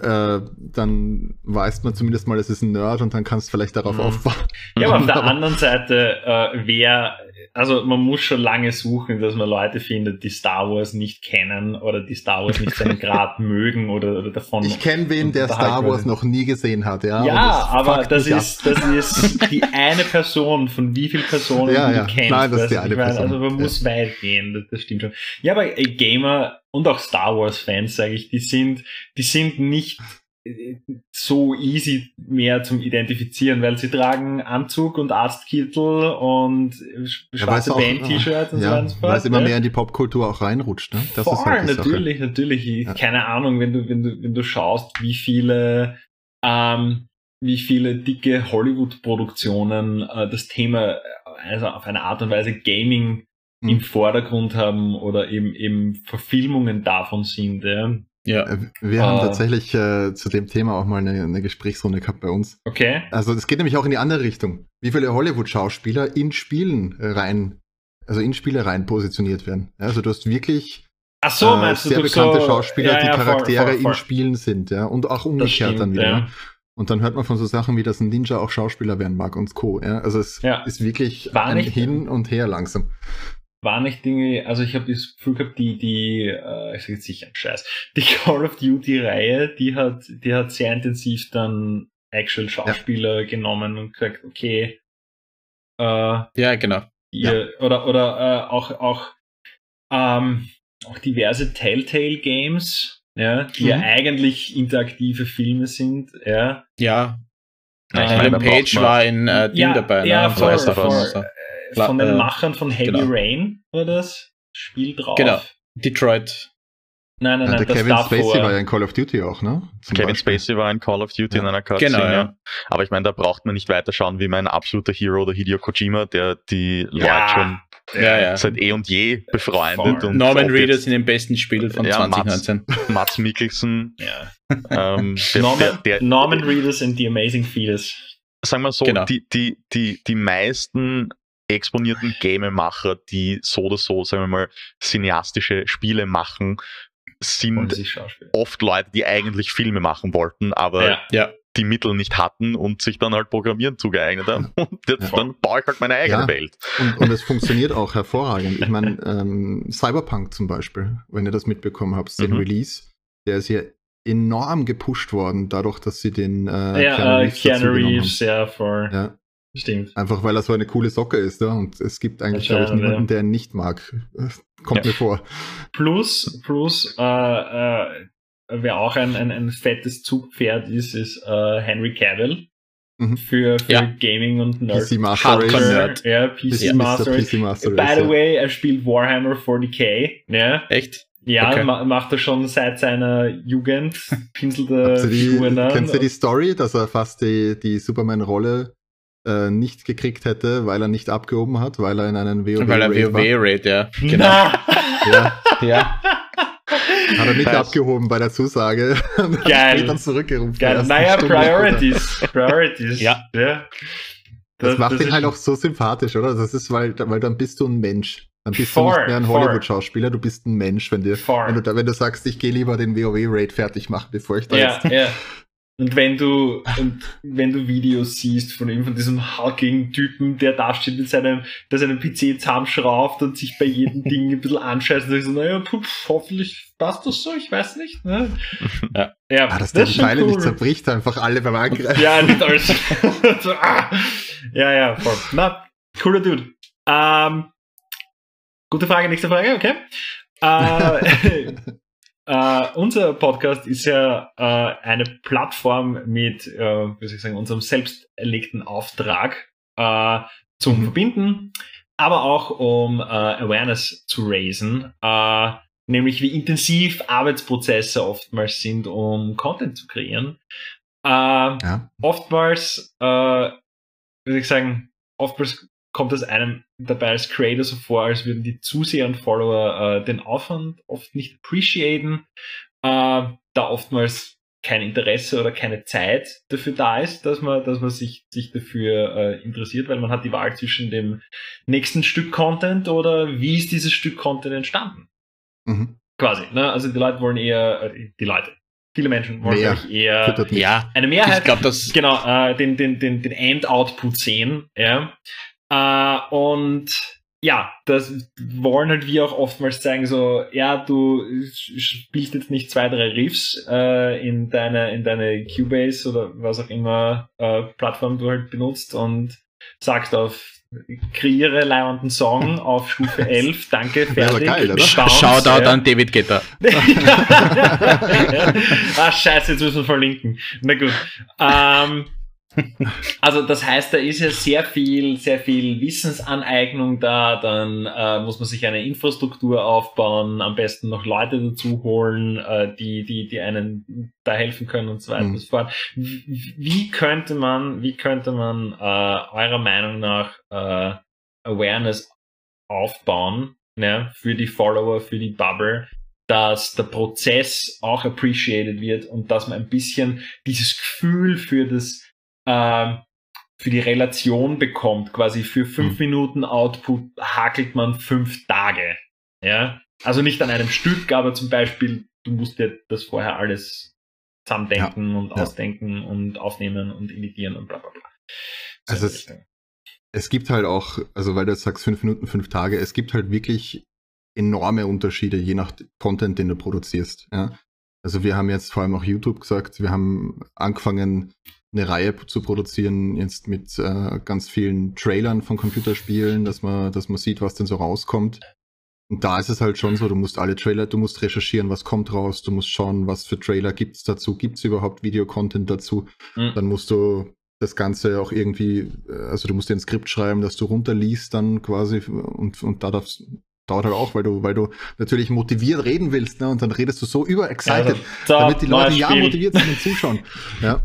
äh, dann weiß man zumindest mal, es ist ein Nerd und dann kannst du vielleicht darauf Mhm. aufbauen. Ja, aber auf der anderen Seite, äh, wer, also man muss schon lange suchen, dass man Leute findet, die Star Wars nicht kennen oder die Star Wars nicht seinen Grad mögen oder, oder davon. Ich kenne wen, der Star Wars noch nie gesehen hat, ja. Ja, das aber das ab. ist, das ist die eine Person von wie vielen Personen Ja, die ja. du kennst. Nein, das ist die du, eine ich meine, Person. Also man Ja. muss weit gehen, das, das stimmt schon. Ja, aber äh, Gamer und auch Star Wars Fans, sage ich, die sind, die sind nicht so easy mehr zum Identifizieren, weil sie tragen Anzug und Arztkittel und Ja, schwarze auch- Band-T-Shirts und so ja, weiter so fort. Weil es immer mehr in die Popkultur auch reinrutscht, ne? Das Voll, ist halt die Sache. natürlich, natürlich. Ich- Ja. Keine Ahnung, wenn du, wenn du, wenn du schaust, wie viele, ähm, wie viele dicke Hollywood-Produktionen äh, das Thema, also auf eine Art und Weise Gaming Mhm. im Vordergrund haben oder eben, eben Verfilmungen davon sind. Ja. Ja. Äh, Wir haben Äh. tatsächlich äh, zu dem Thema auch mal eine, eine Gesprächsrunde gehabt bei uns. Okay. Also es geht nämlich auch in die andere Richtung. Wie viele Hollywood-Schauspieler in Spielen äh, rein, also in Spiele rein positioniert werden. Also du hast wirklich Ach so, äh, sehr du bekannte so, Schauspieler, ja, die ja, voll, Charaktere voll, voll. in Spielen sind, ja. Und auch umgekehrt dann stimmt, wieder. ja. Und dann hört man von so Sachen wie, dass ein Ninja auch Schauspieler werden mag und Co. Ja? Also es ist wirklich War ein nicht- Hin und Her langsam. War nicht Dinge, also ich habe das Gefühl gehabt, die, die, äh, ich sag jetzt sicher Scheiß, die Call of Duty-Reihe, die hat, die hat sehr intensiv dann actual Schauspieler genommen und gesagt, okay, äh, ja, genau. ihr, oder, oder äh, auch, auch, ähm, auch diverse Telltale-Games, ja, die ja Mhm. eigentlich interaktive Filme sind, ja. Ja. Ja, ich meine, Page war in äh, Ding Ja, dabei, ja, ne? voll, Last of Us. voll. Von den äh, Machern von Heavy genau. Rain war das Spiel drauf. Genau. Detroit. Nein, nein, Ja, nein, der das Kevin davor. Spacey war ja in Call of Duty auch, ne? Zum Kevin Beispiel. Spacey war in Call of Duty Ja. in einer Cutscene. Genau, ja. ja. Aber ich meine, da braucht man nicht weiter schauen, wie mein absoluter Hero, der Hideo Kojima, der die Leute Ja. schon Ja, ja. seit eh und je befreundet. Und Norman Reedus in dem besten Spiel von Ja, 2019. Mats Mikkelsen, Ja. ähm, der, Norman, der, der, Norman Reedus and the Amazing Fetus. sagen wir so, Genau. die, die, die, die meisten exponierten Gamemacher, die so oder so, sagen wir mal, cineastische Spiele machen, sind oft Leute, die eigentlich Filme machen wollten, aber Ja. Ja. die Mittel nicht hatten und sich dann halt Programmieren zugeeignet haben. Und jetzt, Ja. dann baue ich halt meine eigene Ja. Welt. Und, und es funktioniert auch hervorragend. Ich meine, ähm, Cyberpunk zum Beispiel, wenn ihr das mitbekommen habt, den Mhm. Release, der ist ja enorm gepusht worden, dadurch, dass sie den äh, ja, äh, Keanu genommen Reeves, ja, voll. Ja, Stimmt. einfach weil er so eine coole Socke ist, ja. Und es gibt eigentlich, glaube ich, niemanden, der ihn nicht mag. Kommt Ja. mir vor. Plus, plus, äh, äh, wer auch ein, ein, ein fettes Zugpferd ist, ist äh, Henry Cavill. Mhm. Für, für Ja. Gaming und Nerd. PC Master Hardcore Race. Nerd. Ja, Mr. PC Master Race. PC Master By the ja. way, er spielt Warhammer 40k. Ja, Echt? ja Okay. ma macht er schon seit seiner Jugend. Pinselt er Figuren an. kennst du die Story, dass er fast die, die Superman-Rolle äh, nicht gekriegt hätte, weil er nicht abgehoben hat, weil er in einen WoW Weil er? WoW-Raid, ja. Genau. Na! Ja, Ja. hat er nicht Nice. abgehoben bei der Zusage. Geil. später zurückgerufen. Geil. Naja, Stunde. Priorities. Priorities. Ja. ja. Das, macht ihn ist- halt auch so sympathisch, oder? Das ist, weil, weil dann bist du ein Mensch. Dann bist du Voll, nicht mehr ein. Hollywood-Schauspieler, du bist ein Mensch, wenn, dir, wenn, du, da- wenn du sagst, ich gehe lieber den WoW-Raid fertig machen, bevor ich da Ja, jetzt. ja. Und wenn du, und wenn du Videos siehst von ihm, von diesem hulkigen Typen, der da steht mit seinem, der seinen PC zusammenschraubt und sich bei jedem Ding ein bisschen anscheißt und sagt so, naja, pf, hoffentlich passt das so, ich weiß nicht. Ne? Ja. ja Ah, dass das der schon Teile nicht cool. zerbricht, einfach alle beim Angreifen. Ja, nicht alles. so, ah. Ja, ja, voll. Na, cooler Dude. Ähm, gute Frage, nächste Frage, okay. Äh, äh, unser Podcast ist ja äh, eine Plattform mit, äh, wie soll ich sagen, unserem selbst erlegten Auftrag zum mhm. Verbinden, aber auch um Awareness zu raisen, nämlich wie intensiv Arbeitsprozesse oftmals sind, um Content zu kreieren. Ja. Oftmals, äh, würde ich sagen, oftmals kommt es einem dabei als Creator so vor, als würden die Zuseher und Follower äh, den Aufwand oft nicht appreciaten, äh, da oftmals kein Interesse oder keine Zeit dafür da ist, dass man, dass man sich, sich dafür äh, interessiert, weil man hat die Wahl zwischen dem nächsten Stück Content oder wie ist dieses Stück Content entstanden. Mhm. Quasi. Ne? Also die Leute wollen eher, äh, die Leute, viele Menschen wollen Mehr. eher ja, eine Mehrheit, ich glaub, das genau, äh, den, den, den, den End-Output sehen. Ja? Äh, und ja, das wollen halt wir auch oftmals zeigen, so, ja, du spielst jetzt nicht zwei, drei Riffs äh, in deine, in deine Cubase oder was auch immer äh, Plattform du halt benutzt und sagst auf kreiere leibenden Song auf Stufe 11, danke, fertig. Ja, geil, oder? Shoutout ja. an David Getter. ah, scheiße, jetzt müssen wir verlinken. Na gut. Ähm, also das heißt, da ist ja sehr viel, sehr viel Wissensaneignung da, dann äh, muss man sich eine Infrastruktur aufbauen, am besten noch Leute dazu holen, äh, die, die, die einen da helfen können und so weiter mhm. und so fort. Wie könnte man, wie könnte man äh, eurer Meinung nach äh, Awareness aufbauen ne, für die Follower, für die Bubble, dass der Prozess auch appreciated wird und dass man ein bisschen dieses Gefühl für das äh, für die Relation bekommt, quasi für fünf mhm. Minuten Output hakelt man fünf Tage. Ja, also nicht an einem Stück, aber zum Beispiel, du musst dir das vorher alles zusammendenken ja. und ja. ausdenken und aufnehmen und editieren und bla bla bla. So also es, es gibt halt auch, also weil du jetzt sagst fünf Minuten, fünf Tage, es gibt halt wirklich enorme Unterschiede, je nach Content, den du produzierst. Ja? Also wir haben jetzt vor allem auch YouTube gesagt, wir haben angefangen, eine Reihe zu produzieren, jetzt mit äh, ganz vielen Trailern von Computerspielen, dass man, dass man sieht, was denn so rauskommt. Und da ist es halt schon so, du musst alle Trailer, du musst recherchieren, was kommt raus, du musst schauen, was für Trailer gibt's dazu, gibt's überhaupt Videocontent dazu. Mhm. Dann musst du das Ganze auch irgendwie, äh, also du musst dir ein Skript schreiben, dass du runterliest dann quasi und, und da darfst, dauert halt auch, weil du, weil du natürlich motiviert reden willst, ne? Und dann redest du so überexcited, ja, damit die Leute ja motiviert sind und zuschauen. Ja.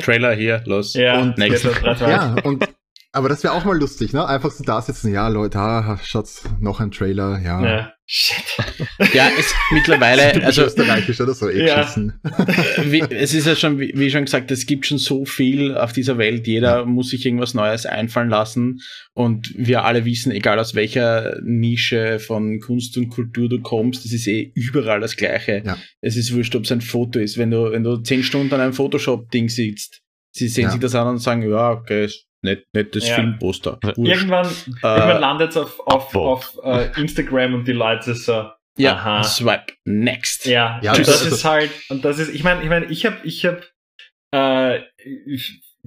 Trailer hier, los. Ja, und next. Ja, und aber das wäre auch mal lustig, ne? Einfach so da sitzen, ja, Leute, ah, Schatz, noch ein Trailer, ja. ja. Shit. Ja, es mittlerweile, also. Österreichisch oder so, eh ja. wie, es ist ja schon, wie, wie, schon gesagt, es gibt schon so viel auf dieser Welt. Jeder ja. muss sich irgendwas Neues einfallen lassen. Und wir alle wissen, egal aus welcher Nische von Kunst und Kultur du kommst, es ist eh überall das Gleiche. Ja. Es ist wurscht, ob es ein Foto ist. Wenn du, wenn du zehn Stunden an einem Photoshop-Ding sitzt, sie sehen sich das an und sagen, ja, okay, Net, nettes ja. Filmposter. Irgendwann, äh, irgendwann landet es auf, auf, auf uh, Instagram und die Leute so. Ja, aha. swipe next. Ja, ja das, das ist halt, und das ist, ich meine, ich meine, ich habe, ich habe äh,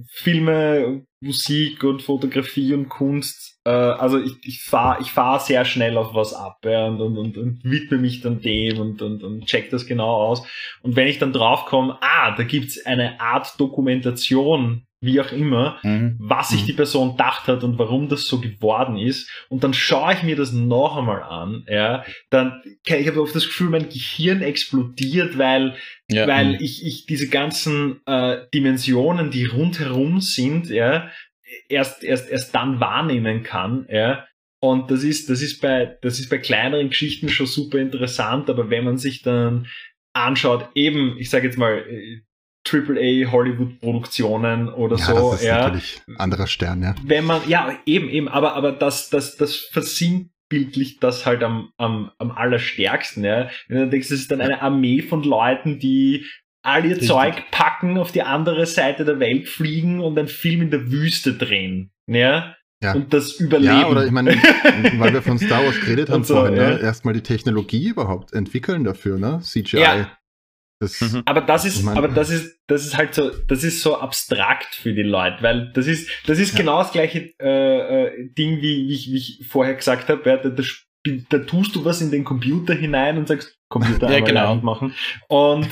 Filme, Musik und Fotografie und Kunst. Äh, also ich, ich fahre ich fahr sehr schnell auf was ab ja, und, und, und, und widme mich dann dem und, und, und check das genau aus. Und wenn ich dann draufkomme, ah, da gibt's eine Art Dokumentation wie auch immer, mhm. was sich mhm. die Person gedacht hat und warum das so geworden ist. Und dann schaue ich mir das noch einmal an, ja, dann, ich habe oft das Gefühl, mein Gehirn explodiert, weil, ja. weil mhm. ich, ich diese ganzen äh, Dimensionen, die rundherum sind, ja, erst, erst, erst dann wahrnehmen kann, ja. Und das ist, das ist bei, das ist bei kleineren Geschichten schon super interessant, aber wenn man sich dann anschaut, eben, ich sage jetzt mal, AAA Hollywood-Produktionen oder ja, so. Das ist ja, natürlich anderer Stern, ja. Wenn man, ja, eben, eben, aber, aber das, das, das versinnbildlicht das halt am, am, am allerstärksten, ja. Wenn du denkst, das ist dann eine Armee von Leuten, die all ihr Richtig. Zeug packen, auf die andere Seite der Welt fliegen und einen Film in der Wüste drehen, ja. Ja. Und das Überleben. Ja, oder ich meine, weil wir von Star Wars geredet haben so, vorhin, ne? erstmal die Technologie überhaupt entwickeln dafür, ne? CGI. Ja. Das, mhm. Aber das ist, mein, aber das ist, das ist halt so, das ist so abstrakt für die Leute, weil das ist, das ist ja. genau das gleiche äh, äh, Ding, wie, wie, ich, wie ich vorher gesagt habe. Ja, da, da da tust du was in den Computer hinein und sagst, Computer Ja, genau. machen. Und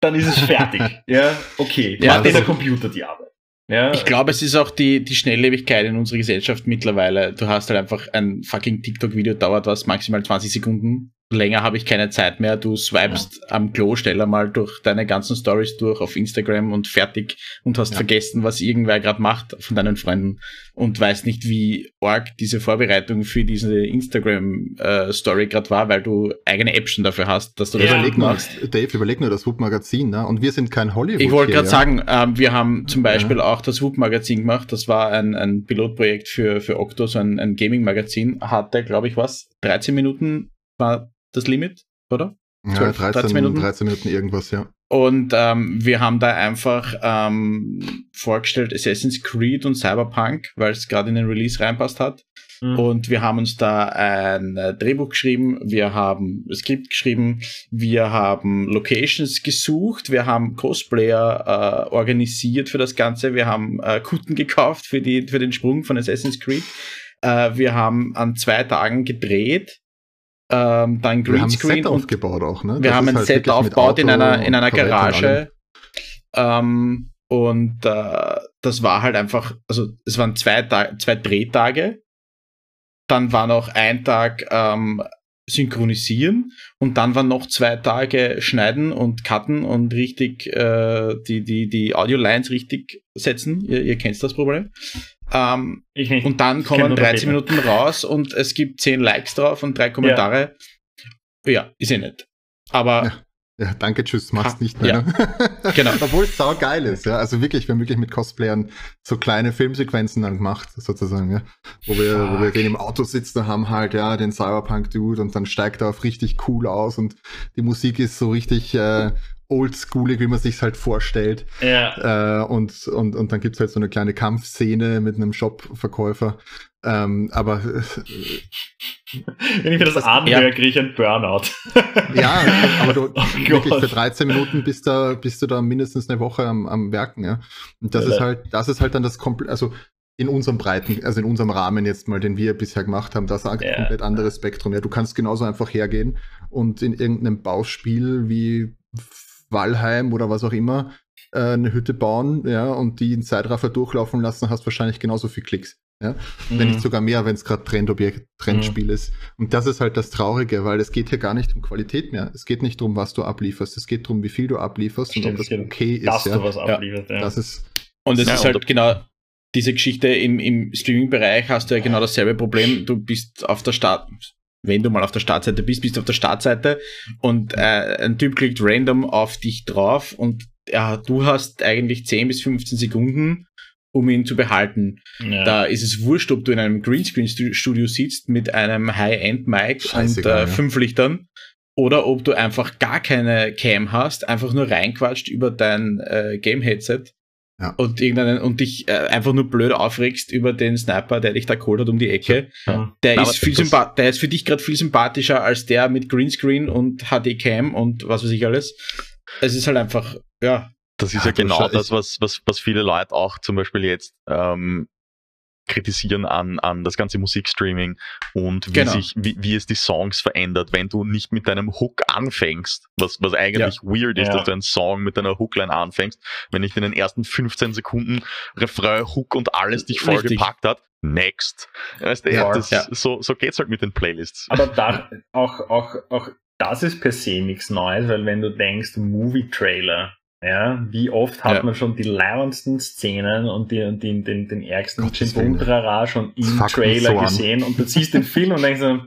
dann ist es fertig. ja, okay. Ja, macht der Computer die Arbeit. Ja, Ich glaube, es ist auch die, die Schnelllebigkeit in unserer Gesellschaft mittlerweile. Du hast halt einfach ein fucking TikTok-Video, dauert was maximal 20 Sekunden. Länger habe ich keine Zeit mehr. Du swipest am Klo schneller mal durch deine ganzen Stories durch auf Instagram und fertig und hast Ja. vergessen, was irgendwer gerade macht von deinen Freunden und weißt nicht, wie arg diese Vorbereitung für diese Instagram-Story gerade war, weil du eigene Apps schon dafür hast, dass du das Ja. Überleg nur, machst. Dave, überleg nur das Whoop-Magazin, ne? Und wir sind kein Hollywood. Ich wollte gerade ja? sagen, ähm, wir haben zum Beispiel auch das Whoop-Magazin gemacht. Das war ein, ein Pilotprojekt für, für Octo, so ein, ein Gaming-Magazin. Hatte, glaube ich, was? 13 Minuten war das Limit, oder? Ja, 12, 13, 13 Minuten. 13 Minuten irgendwas, ja. Und ähm, wir haben da einfach ähm, vorgestellt Assassin's Creed und Cyberpunk, weil es gerade in den Release reinpasst hat. Mhm. Und wir haben uns da ein äh, Drehbuch geschrieben, wir haben Skript geschrieben, wir haben Locations gesucht, wir haben Cosplayer äh, organisiert für das Ganze, wir haben äh, Kutten gekauft für, die, für den Sprung von Assassin's Creed. Äh, wir haben an zwei Tagen gedreht, ähm, dann Wir haben ein Set Greenscreen aufgebaut auch, ne? wir Das haben ein halt Set aufgebaut in einer, in einer. Garage. Ähm, und äh, das war halt einfach, also es waren zwei, Ta zwei Drehtage. Dann war noch ein Tag ähm, synchronisieren und dann waren noch zwei Tage schneiden und cutten und richtig äh, die, die, die Audio-Lines richtig setzen. Ihr, ihr kennt das Problem. Ähm, ich nicht. und dann kommen nur den 13 Peter. Minuten raus und es gibt 10 Likes drauf und drei Kommentare. Ja, ist eh nett. Aber Ja. Ja, danke, tschüss, mach's nicht mehr. ja. Ne? Genau. Obwohl es sau geil ist, ja. Also wirklich, wir haben wirklich mit Cosplayern so kleine Filmsequenzen dann gemacht, sozusagen, ja. Wo wir, wo wir den im Auto sitzen und haben halt, ja, den Cyberpunk-Dude und dann steigt er auf richtig cool aus und die Musik ist so richtig äh, oldschoolig, wie man sich's halt vorstellt. ja. Äh, und, und, und dann gibt's halt so eine kleine Kampfszene mit einem Shop-Verkäufer. Ähm, aber äh, Wenn ich mir das Das- anhöre, ja. kriege ich einen Burnout. ja, aber du Oh wirklich für 13 Minuten bist du, bist du da mindestens eine Woche am, am Werken, ja. Und das Ja, ist halt, das ist halt dann das komplett, also in unserem Breiten, also in unserem Rahmen jetzt mal, den wir bisher gemacht haben, das ist ein Ja. komplett anderes Spektrum. Ja, du kannst genauso einfach hergehen und in irgendeinem Bauspiel wie Valheim oder was auch immer äh, eine Hütte bauen, ja, und die in Zeitraffer durchlaufen lassen, hast wahrscheinlich genauso viel Klicks. Ja? Wenn Mhm. nicht sogar mehr, wenn es gerade Trendobjekt, Trendspiel ist. Und das ist halt das Traurige, weil es geht hier gar nicht um Qualität mehr. Es geht nicht darum, was du ablieferst. Es geht darum, wie viel du ablieferst und Stimmt, ob das um, okay ist. dass Ja? du was ablieferst. Ja. Das ist Und es Ja, ist und halt genau diese Geschichte im, im Streaming-Bereich hast du ja genau dasselbe Problem. Du bist auf der Start, wenn du mal auf der Startseite bist, bist du auf der Startseite und äh, ein Typ klickt random auf dich drauf und ja, du hast eigentlich 10 bis 15 Sekunden, um ihn zu behalten. ja. Da ist es wurscht, ob du in einem Greenscreen-Studio sitzt mit einem High-End-Mic und äh, fünf Lichtern oder ob du einfach gar keine Cam hast, einfach nur reinquatscht über dein äh, Game-Headset Ja. und irgendeinen und dich äh, einfach nur blöd aufregst über den Sniper, der dich da geholt hat um die Ecke. Ja. Der Aber ist viel der ist für dich gerade viel sympathischer als der mit Greenscreen und HD-Cam und was weiß ich alles. Es ist halt einfach, ja, Das ist Ja, ja, genau das, was, was, was viele Leute auch zum Beispiel jetzt ähm, kritisieren an, an das ganze Musikstreaming und wie, Genau. sich, wie, wie es die Songs verändert, wenn du nicht mit deinem Hook anfängst, was, was eigentlich weird ist, Ja. dass du einen Song mit deiner Hookline anfängst, wenn nicht in den ersten 15 Sekunden Refrain, Hook und alles dich vollgepackt hat. Next. Weißt du, Ja, das, ja. So, so geht's halt mit den Playlists. Aber da, auch, auch, auch das ist per se nichts Neues, weil wenn du denkst, Movie-Trailer, ja, wie oft hat Ja. man schon die leibendsten Szenen und, die, und die, den, den ärgsten. Chimbum-Trara schon Das im Trailer so an. gesehen und du siehst den Film und denkst so,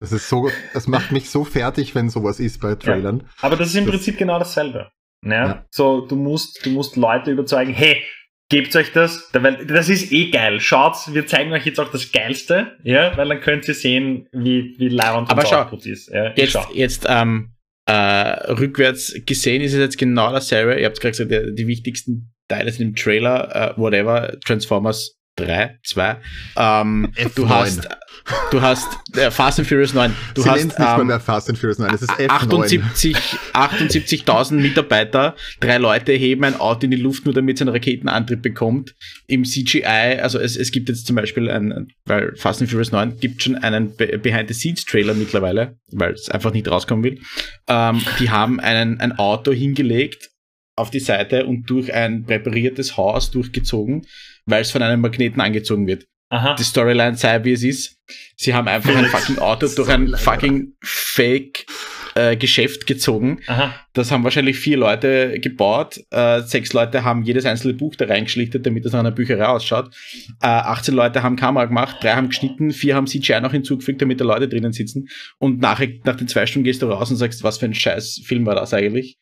Das ist so, das macht mich so fertig, wenn sowas ist bei Trailern. aber das ist im Das- Prinzip genau dasselbe. Ja? Ja. So, du musst, du musst Leute überzeugen, hey, gebt euch das, weil das ist eh geil. Schaut, wir zeigen euch jetzt auch das Geilste, ja, weil dann könnt ihr sehen, wie, wie unser schau, Output ist. Ja, Jetzt, schau. jetzt ähm, äh, rückwärts gesehen ist es jetzt genau dasselbe. Ihr habt gerade gesagt, die, die wichtigsten Teile sind im Trailer, äh, whatever, Transformers 3, 2. Ähm, F9. du hast, du hast äh, Fast and Furious 9. Du Sie hast nicht mal ähm, mehr Fast and Furious 9, es ist F9. 78 78.000 Mitarbeiter, drei Leute heben ein Auto in die Luft, nur damit es einen Raketenantrieb bekommt. Im CGI, also es, es gibt jetzt zum Beispiel ein, weil Fast and Furious 9 gibt schon einen Be Behind-the-Scenes-Trailer mittlerweile, weil es einfach nicht rauskommen will. Ähm, die haben einen, ein Auto hingelegt auf die Seite und durch ein präpariertes Haus durchgezogen, weil es von einem Magneten angezogen wird Aha. die Storyline sei, wie es ist. Sie haben einfach ein fucking Auto durch ein fucking Fake äh, Geschäft gezogen. Aha. Das haben wahrscheinlich vier Leute gebaut. Äh, sechs Leute haben jedes einzelne Buch da reingeschlichtet, damit es nach einer Bücherei ausschaut. Äh, 18 Leute haben Kamera gemacht, drei haben geschnitten, vier haben CGI noch hinzugefügt, damit da Leute drinnen sitzen. Und nachher, nach den zwei Stunden gehst du raus und sagst, was für ein scheiß Film war das eigentlich?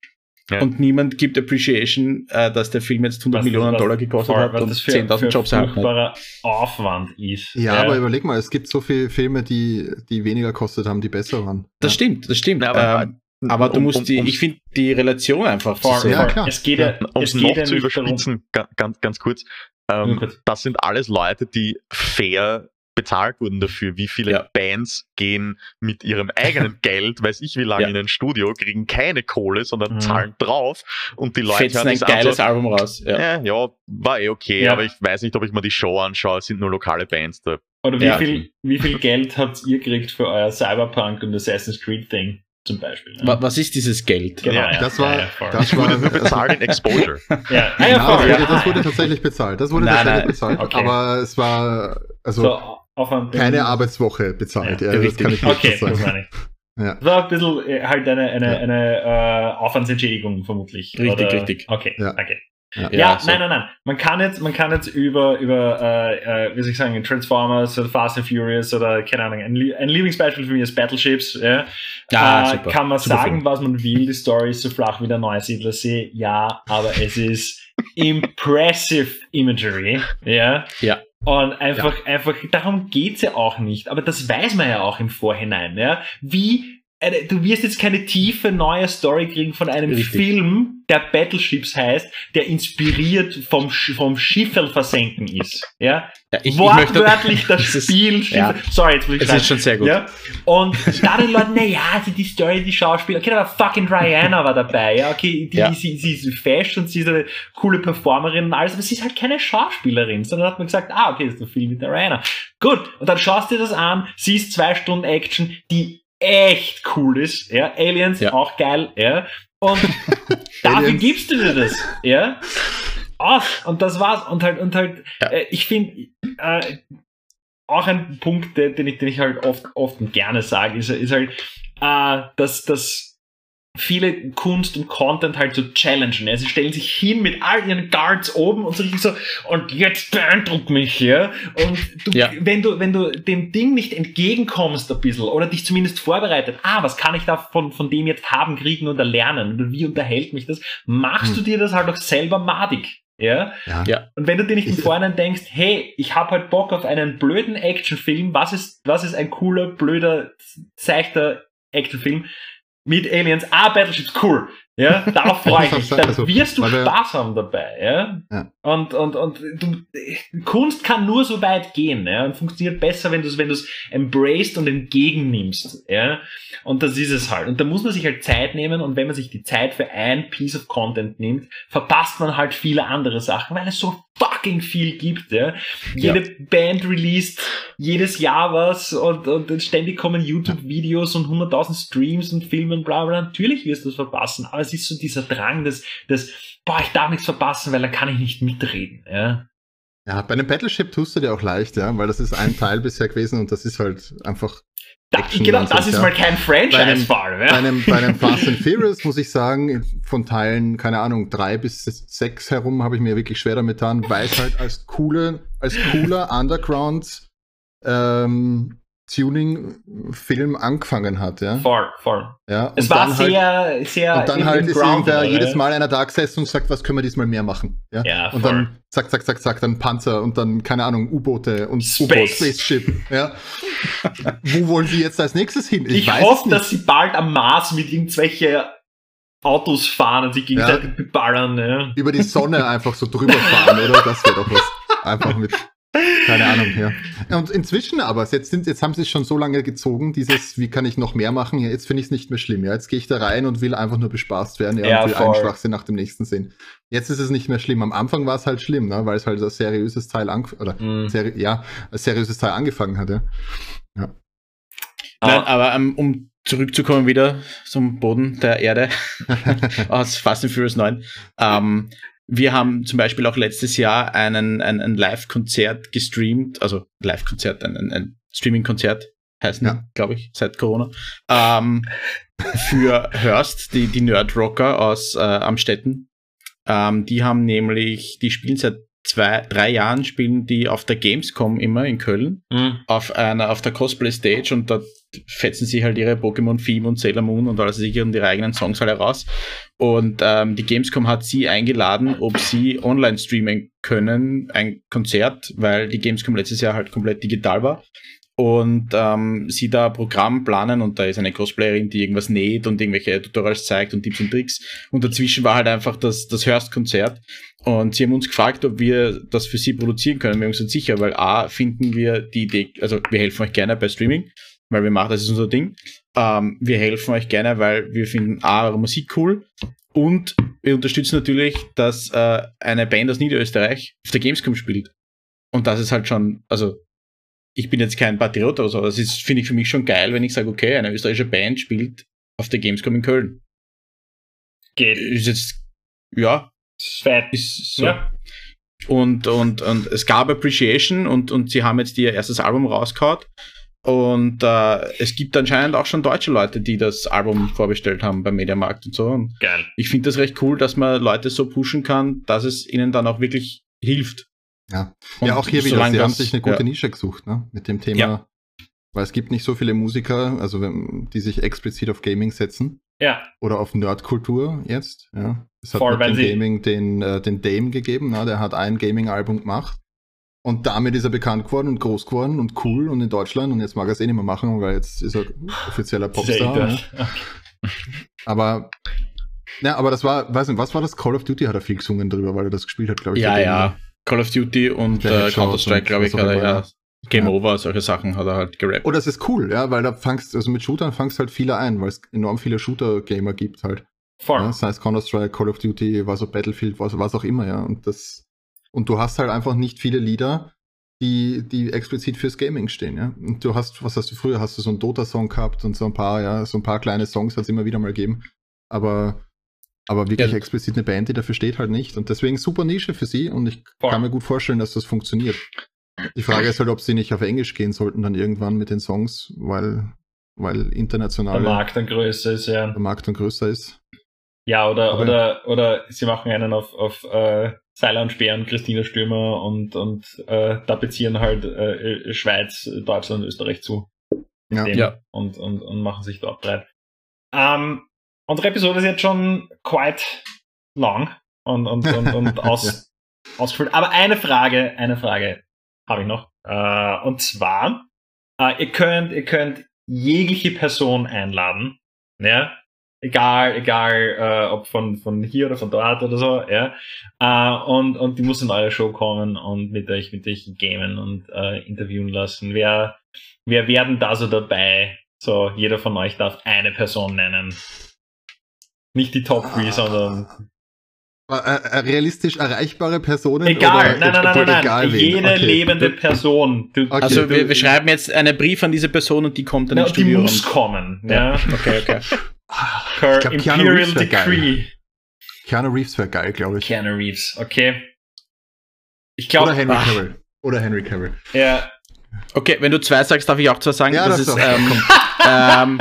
Ja. Und niemand gibt Appreciation, äh, dass der Film jetzt 100 Was- Millionen was- Dollar gekostet voll, hat und das für, 10.000 für Jobs erhalten hat. furchtbarer Aufwand ist. Ja, aber überleg mal, es gibt so viele Filme, die, die weniger kostet haben, die besser waren. Das ja. stimmt, das stimmt. Ja, aber- ähm, aber du Um- musst um- die, um- ich finde die Relation einfach zu Voll, sehen. Ja, klar. Es geht ja, Um es noch ja zu darum, überspitzen, ga- ganz, ganz kurz, ähm, das sind alles Leute, die fair bezahlt wurden dafür. Wie viele Ja. Bands gehen mit ihrem eigenen Geld, weiß ich wie lange, Ja. in ein Studio, kriegen keine Kohle, sondern Mhm. zahlen drauf und die Leute Fetzen hören ein geiles so, Album raus. Ja. ja. ja, war eh okay, Ja. aber ich weiß nicht, ob ich mir die Show anschaue, es sind nur lokale Bands da. Oder wie, Ja. viel, wie viel Geld habt ihr gekriegt für euer Cyberpunk und Assassin's Creed Ding zum Beispiel? ne? Wa- Was ist dieses Geld? Genau, Ja, Das war, ja, ja, das wurde nur bezahlt in Exposure. Ja, ja, das, ja. wurde, das wurde tatsächlich bezahlt. Das wurde Nein, tatsächlich nein. bezahlt, Okay. aber es war also so, Aufwand. keine Arbeitswoche bezahlt. Ja, Ja, das richtig. kann ich nicht Okay, so das sagen. meine ich. Ja. Das war ein bisschen äh, halt eine, eine, Ja. eine äh, Aufwandsentschädigung vermutlich. Richtig, oder? richtig. Okay, Ja. danke. Ja. Ja, so. nein, nein, nein. Man kann jetzt, man kann jetzt über, über äh, äh, wie soll ich sagen, Transformers oder Fast and Furious oder keine Ahnung, ein, ein Lieblingsbeispiel für mich ist Battleships. Ja. Ja, äh, super. Kann man Super sagen, Film. was man will, die Story ist so flach wie der Neusiedlersee. Ja, aber es ist impressive Imagery. Ja. Ja. Und einfach, einfach, darum geht's ja auch nicht. Aber das weiß man ja auch im Vorhinein. Ja. Wie, eine, du wirst jetzt keine tiefe neue Story kriegen von einem Richtig. Film, der Battleships heißt, der inspiriert vom, vom Schifferl versenken ist. Ja. Ja, ich, ich Wortwörtlich möchte, das es ist- Spiel. ja. Sorry, jetzt will ich Es schreien. ist schon sehr gut. Ja? Und da den Leuten, naja, also die Story, die Schauspieler, okay, aber fucking Diana war dabei, ja, okay, die, Ja. sie, sie ist fesch und sie ist eine coole Performerin und alles, aber sie ist halt keine Schauspielerin, sondern hat man gesagt, ah, okay, das ist der Film mit der Diana. Gut, und dann schaust du dir das an, siehst zwei Stunden Action, die echt cool ist, ja, Aliens, Ja. auch geil, ja, und dafür gibst du dir das, ja, aus, und das war's, und halt, und halt, Ja. äh, ich finde, äh, auch ein Punkt, den ich, den ich halt oft, oft gerne sage, ist, ist halt, äh, dass, dass viele Kunst und Content halt so challengen. Ja? Sie stellen sich hin mit all ihren Guards oben und so richtig so, und jetzt beeindruck mich, ja. Und du, Ja. wenn du, wenn du dem Ding nicht entgegenkommst ein bisschen oder dich zumindest vorbereitet, ah, was kann ich da von, von dem jetzt haben, kriegen oder lernen? Oder wie unterhält mich das? Machst Hm. du dir das halt auch selber madig. Ja, Ja. Ja. und wenn du dir nicht im Vorhinein denkst, hey, ich habe halt Bock auf einen blöden Actionfilm, was ist, was ist ein cooler, blöder, seichter Actionfilm mit Aliens? Ah, Battleships, cool. Ja, darauf freue ich mich. Dann wirst du Spaß haben dabei, ja. Ja. Und, und, und du, Kunst kann nur so weit gehen, ja, und funktioniert besser, wenn du es, wenn du es embraced und entgegennimmst, ja. Und das ist es halt. Und da muss man sich halt Zeit nehmen und wenn man sich die Zeit für ein Piece of Content nimmt, verpasst man halt viele andere Sachen, weil es so fucking viel gibt, ja. Jede Band released jedes Jahr was und, und ständig kommen YouTube-Videos und 100.000 Streams und Filme und bla bla. Natürlich wirst du es verpassen, aber es ist so dieser Drang des, des, boah, ich darf nichts verpassen, weil da kann ich nicht mitreden, ja. Ja, bei einem Battleship tust du dir auch leicht, ja, weil das ist ein Teil bisher gewesen und das ist halt einfach. Da, genau, das so, ist ja. mal kein Franchise-Fall, Bei ja. einem, bei einem Fast and Furious muss ich sagen, von Teilen, keine Ahnung, drei bis sechs herum habe ich mir wirklich schwer damit getan, weil es halt als coole, als cooler Underground ähm, Tuning-Film angefangen hat, ja. Voll, voll. ja Es war halt, sehr, sehr und dann halt ist irgendwer jedes ja. Mal einer da gesessen und sagt, was können wir diesmal mehr machen? Ja. Ja, und voll. dann zack, zack, zack, zack, dann Panzer und dann, keine Ahnung, U-Boote und Space. Spaceship. Ja. Wo wollen die jetzt als nächstes hin? Ich, weiß hoffe, dass sie bald am Mars mit irgendwelche Autos fahren und sich gegenseitig beballern, ja. über die Sonne einfach so drüber fahren, oder? Das wäre doch was. Einfach mit Keine Ahnung, ja. Und inzwischen aber, jetzt, sind, jetzt haben sie es schon so lange gezogen, dieses, wie kann ich noch mehr machen? Ja, jetzt finde ich es nicht mehr schlimm. Ja, jetzt gehe ich da rein und will einfach nur bespaßt werden ja, Ja, und will voll. einen Schwachsinn nach dem nächsten sehen. Jetzt ist es nicht mehr schlimm. Am Anfang war es halt schlimm, ne? weil es halt ein seriöses Teil oder Mhm. seri ja, ein seriöses Teil angefangen hat, ja. Nein, Ah, aber ähm, um zurückzukommen wieder zum Boden der Erde aus Fast and Furious 9. Ähm, wir haben zum Beispiel auch letztes Jahr einen, ein, ein Live-Konzert gestreamt, also Live-Konzert, ein, ein, ein Streaming-Konzert heißen, Ja. glaube ich, seit Corona, ähm, für Hurst, die, die Nerd-Rocker aus äh, Amstetten. Ähm, die haben nämlich, die spielen seit zwei, drei Jahren, spielen die auf der Gamescom immer in Köln mhm. auf einer auf der Cosplay Stage und dort fetzen sie halt ihre Pokémon Theme und Sailor Moon und alles sicher und ihre eigenen Songs halt heraus. Und ähm, die Gamescom hat sie eingeladen, ob sie online streamen können, ein Konzert, weil die Gamescom letztes Jahr halt komplett digital war. Und ähm, sie da Programm planen und da ist eine Cosplayerin, die irgendwas näht und irgendwelche Tutorials zeigt und Tipps und Tricks. Und dazwischen war halt einfach das, das Hörst-Konzert. Und sie haben uns gefragt, ob wir das für sie produzieren können. Wir haben gesagt, sicher, weil A, finden wir die Idee, also wir helfen euch gerne bei Streaming, weil wir machen, das ist unser Ding. Ähm, wir helfen euch gerne, weil wir finden A, eure Musik cool und wir unterstützen natürlich, dass äh, eine Band aus Niederösterreich auf der Gamescom spielt. Und das ist halt schon, also ich bin jetzt kein Patriot oder so, das ist, finde ich für mich schon geil, wenn ich sage, okay, eine österreichische Band spielt auf der Gamescom in Köln. Geht. Ist jetzt, ja, Fett. ist so. Ja. Und, und, und es gab Appreciation und, und sie haben jetzt ihr erstes Album rausgehauen. Und äh, es gibt anscheinend auch schon deutsche Leute, die das Album vorbestellt haben beim Mediamarkt und so. Und Geil. ich finde das recht cool, dass man Leute so pushen kann, dass es ihnen dann auch wirklich hilft. Ja. Und ja, auch hier wieder, sie haben sich eine gute ja. Nische gesucht, ne? Mit dem Thema. Ja. Weil es gibt nicht so viele Musiker, also die sich explizit auf Gaming setzen Ja. oder auf Nerdkultur jetzt. Ja. Es hat Voll, mit dem Gaming den, äh, den Dame gegeben, ne? der hat ein Gaming-Album gemacht. Und damit ist er bekannt geworden und groß geworden und cool und in Deutschland. Und jetzt mag er es eh nicht mehr machen, weil jetzt ist er offizieller Popstar. Ne? Aber, ja, aber das war, weiß nicht, was war das? Call of Duty hat er viel gesungen drüber, weil er das gespielt hat, glaube ich. Ja, ja. Call of Duty und äh, Counter-Strike, und glaube ich, hat er ja. Game Ja. Over, solche Sachen hat er halt gerappt. Oh, das ist cool, ja, weil da fangst, also mit Shootern fangst halt viele ein, weil es enorm viele Shooter-Gamer gibt halt. Voll. Ja, sei es Counter-Strike, Call of Duty, was auch Battlefield, was, was auch immer, ja. Und das, und du hast halt einfach nicht viele Lieder, die, die explizit fürs Gaming stehen, ja. Und du hast, was hast du früher? Hast du so einen Dota-Song gehabt und so ein paar, ja, so ein paar kleine Songs hat es immer wieder mal gegeben. Aber, aber wirklich Ja. explizit eine Band, die dafür steht, halt nicht. Und deswegen super Nische für sie und ich Voll. kann mir gut vorstellen, dass das funktioniert. Die Frage ist halt, ob sie nicht auf Englisch gehen sollten dann irgendwann mit den Songs, weil, weil Der internationale Markt dann größer ist, ja. der Markt dann größer ist. Ja, oder, Aber- oder, oder sie machen einen auf, auf äh, Seiler und Speer und Christina Stürmer und, und äh, tapezieren halt äh, Schweiz, Deutschland, Österreich zu. Ja. dem Ja. Und, und, und machen sich dort breit. Ähm, unsere Episode ist jetzt schon quite lang und, und, und, und aus, ausgefüllt. Aber eine Frage, eine Frage habe ich noch. Äh, und zwar, äh, ihr könnt, ihr könnt jegliche Person einladen, ja, egal, egal, äh, ob von, von hier oder von dort oder so, ja, äh, und, und die muss in eure Show kommen und mit euch, mit euch gamen und äh, interviewen lassen. Wer, wer werden da so dabei? So, jeder von euch darf eine Person nennen. Nicht die Top 3, Ah. sondern realistisch erreichbare Personen? egal, oder- nein, nein, nein, nein, egal nein. jede Okay. lebende Person. Du, Okay. Also wir, wir schreiben jetzt einen Brief an diese Person und die kommt dann na, ins und die Studio. muss und- kommen, ja. Okay, okay. Per Ich glaub, Keanu Imperial Reeves wär geil. Decree. Keanu Reeves wäre geil, glaube ich. Keanu Reeves, okay. Ich Oder glaube, Henry ach. Cavill. Oder Henry Cavill. ja, Okay, wenn du zwei sagst, darf ich auch zwei sagen. Ja, das das ist ähm, ähm,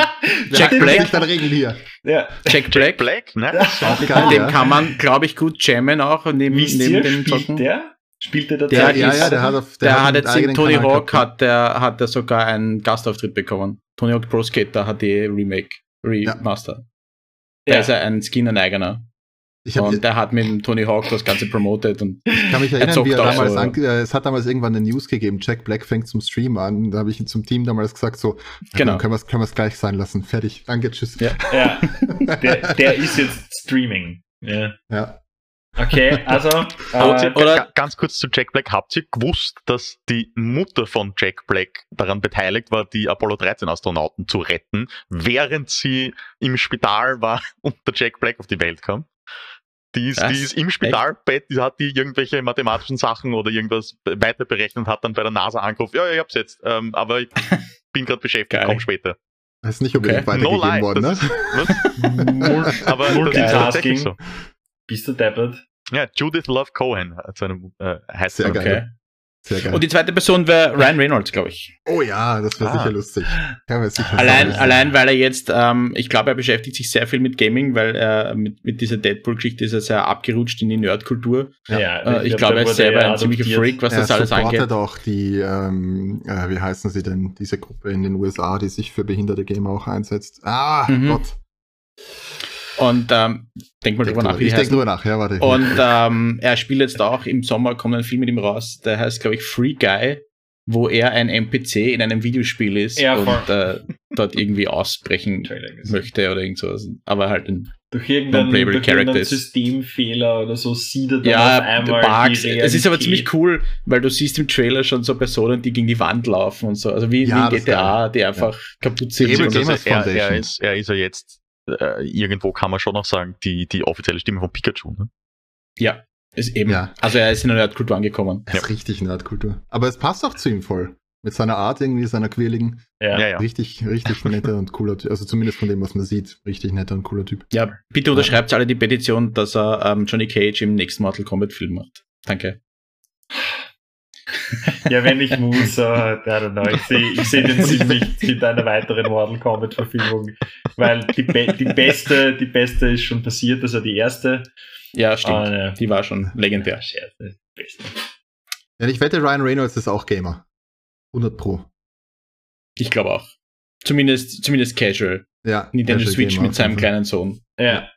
Jack hat Black. dann Regeln hier? ja. Jack Black. Black, ne? Auch Mit geil, dem ja. kann man, glaube ich, gut jammen auch neben, Wisst neben dem spielt Zocken. der? Spielt der Der Ja, ja, ja, der hat auf Der, hat einen jetzt in Tony Kanal Hawk gehabt, hat der, hat der sogar einen Gastauftritt bekommen. Tony Hawk Pro Skater hat die Remake, Remaster. Da Ja. ist er ein Skin ein eigener. Ich, Und der hat mit dem Tony Hawk das Ganze promoted und ich kann mich er erinnern, zockt wie er auch damals so. an, äh, es hat damals irgendwann eine News gegeben, Jack Black fängt zum Stream an. Da habe ich zum Team damals gesagt, so, Genau. dann können wir es können wir's gleich sein lassen. Fertig. Danke, tschüss. Ja. Ja, der, der ist jetzt Streaming. Ja. Ja. Okay, also. Äh, oder ganz kurz zu Jack Black. Habt ihr gewusst, dass die Mutter von Jack Black daran beteiligt war, die Apollo 13 Astronauten zu retten, während sie im Spital war und der Jack Black auf die Welt kam? Die ist, die ist im Spitalbett, die hat die irgendwelche mathematischen Sachen oder irgendwas weiter berechnet und hat dann bei der NASA angerufen, ja, ich hab's jetzt, ähm, aber ich bin gerade beschäftigt, komm später. Das ist nicht unbedingt okay. weitergegeben no worden, ne? aber das ist tatsächlich so. Bist du deppert? Ja, Judith Love Cohen hat seine, äh, heißt Sehr geil. Sehr geil. Und die zweite Person wäre Ryan Reynolds, glaube ich. Oh ja, das wäre ah. sicher lustig. Sicher allein, allein, weil er jetzt, ähm, ich glaube, er beschäftigt sich sehr viel mit Gaming, weil er mit, mit dieser Deadpool-Geschichte ist er sehr abgerutscht in die Nerdkultur. Ja, äh, ich, glaube, er ist selber ein ziemlicher Freak, was er das alles angeht. Er auch die, ähm, äh, wie heißen sie denn, diese Gruppe in den USA, die sich für behinderte Gamer auch einsetzt. Ah, mhm. Gott. Und ähm, denk mal denk drüber nach, wie Ich denke drüber nach, ja, warte. Und ähm, er spielt jetzt auch im Sommer, kommt ein Film mit ihm raus, der heißt, glaube ich, Free Guy, wo er ein NPC in einem Videospiel ist ja, und äh, dort irgendwie ausbrechen möchte oder irgend sowas. Aber halt ein durch irgendeinen, durch irgendeinen Systemfehler oder so sieht er dann ja, auf einmal Bugs. Es ist aber ziemlich cool, weil du siehst im Trailer schon so Personen, die gegen die Wand laufen und so. Also wie, ja, wie in GTA, die einfach ja. kaputt sind. Eben, also er, er, ist, er ist ja jetzt äh, irgendwo kann man schon noch sagen, die, die offizielle Stimme von Pikachu. Ne? Ja, ist eben. Ja. Also er ist in der Nerdkultur angekommen. Er ist ja. richtig Nerdkultur. Aber es passt auch zu ihm voll. Mit seiner Art irgendwie, seiner quirligen. Ja. ja, ja. Richtig, richtig netter und cooler Typ. Also zumindest von dem, was man sieht, richtig netter und cooler Typ. Ja, bitte unterschreibt alle die Petition, dass er ähm, Johnny Cage im nächsten Mortal Kombat Film macht. Danke. Ja, wenn ich muss, uh, I don't know, ich sehe ich seh den Sinn nicht mit einer weiteren Mortal Kombat Verfilmung, weil die, Be die, beste, die beste ist schon passiert, also die erste. Ja, stimmt. Uh, die war schon legendär. Ja, ich wette, Ryan Reynolds ist auch Gamer. 100 Pro. Ich glaube auch. Zumindest, zumindest casual. Ja. Nintendo casual Switch Gamer mit seinem kleinen Sohn. Ja.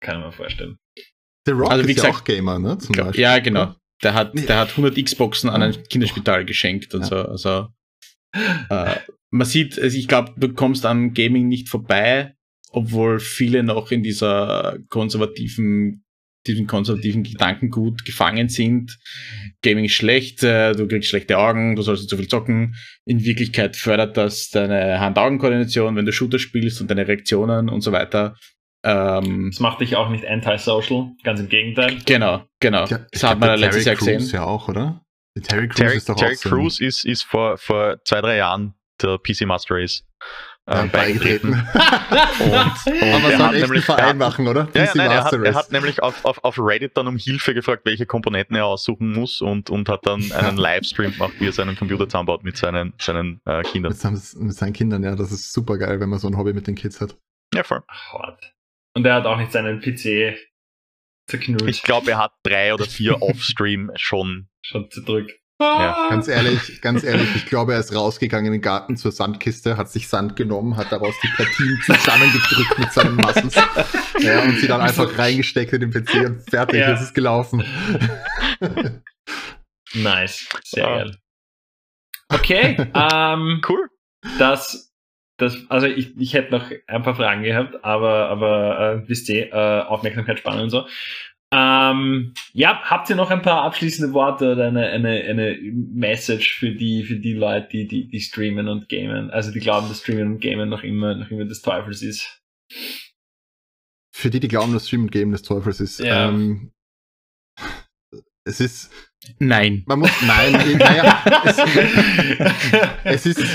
Kann man vorstellen. The Rock also, wie ist gesagt, ja auch Gamer, ne? Zum glaub, Ja, genau. Der hat, der hat 100 Xboxen an ein Kinderspital geschenkt und ja. so. Also, äh, man sieht, also ich glaube, du kommst am Gaming nicht vorbei, obwohl viele noch in dieser konservativen, diesem konservativen Gedankengut gefangen sind. Gaming ist schlecht, äh, du kriegst schlechte Augen, du sollst nicht zu viel zocken. In Wirklichkeit fördert das deine Hand-Augen-Koordination, wenn du Shooter spielst und deine Reaktionen und so weiter. Ähm, das macht dich auch nicht anti-social, ganz im Gegenteil. Genau, genau. Ja, das hat man letztes Jahr gesehen. ja auch, oder? Die Terry Crews Terry, ist doch Terry auch Crews ist, ist vor, vor zwei, drei Jahren der PC Master Race äh, beigetreten. und, und Aber er hat nämlich Verein machen, oder? Ja, ja, nein, er, hat, er hat nämlich auf, auf, auf Reddit dann um Hilfe gefragt, welche Komponenten er aussuchen muss und, und hat dann einen Livestream gemacht, wie er seinen Computer zusammenbaut mit seinen, seinen äh, Kindern. Mit, mit, seinen Kindern, ja, das ist super geil, wenn man so ein Hobby mit den Kids hat. Ja, voll. Hot. Und er hat auch nicht seinen PC zerknüllt. Ich glaube, er hat drei oder vier Offstream schon. Schon zerdrückt. Ja. Ganz ehrlich, ganz ehrlich, ich glaube, er ist rausgegangen in den Garten zur Sandkiste, hat sich Sand genommen, hat daraus die Platinen zusammengedrückt mit seinen Muscles. Ja, und sie dann einfach reingesteckt in den PC und fertig ja. ist es gelaufen. nice. Sehr ja. geil. Okay, ähm, cool. Das das, also ich, ich hätte noch ein paar Fragen gehabt, aber, aber äh, wisst ihr, äh, Aufmerksamkeitsspanne und so. Ähm, ja, habt ihr noch ein paar abschließende Worte oder eine, eine, eine Message für die, für die Leute, die, die, die streamen und gamen, also die glauben, dass Streamen und Gamen noch immer, noch immer des Teufels ist? Für die, die glauben, dass Streamen und Gamen des Teufels ist. Ja. Ähm, es ist. Nein. Man muss. Nein, naja. es, es ist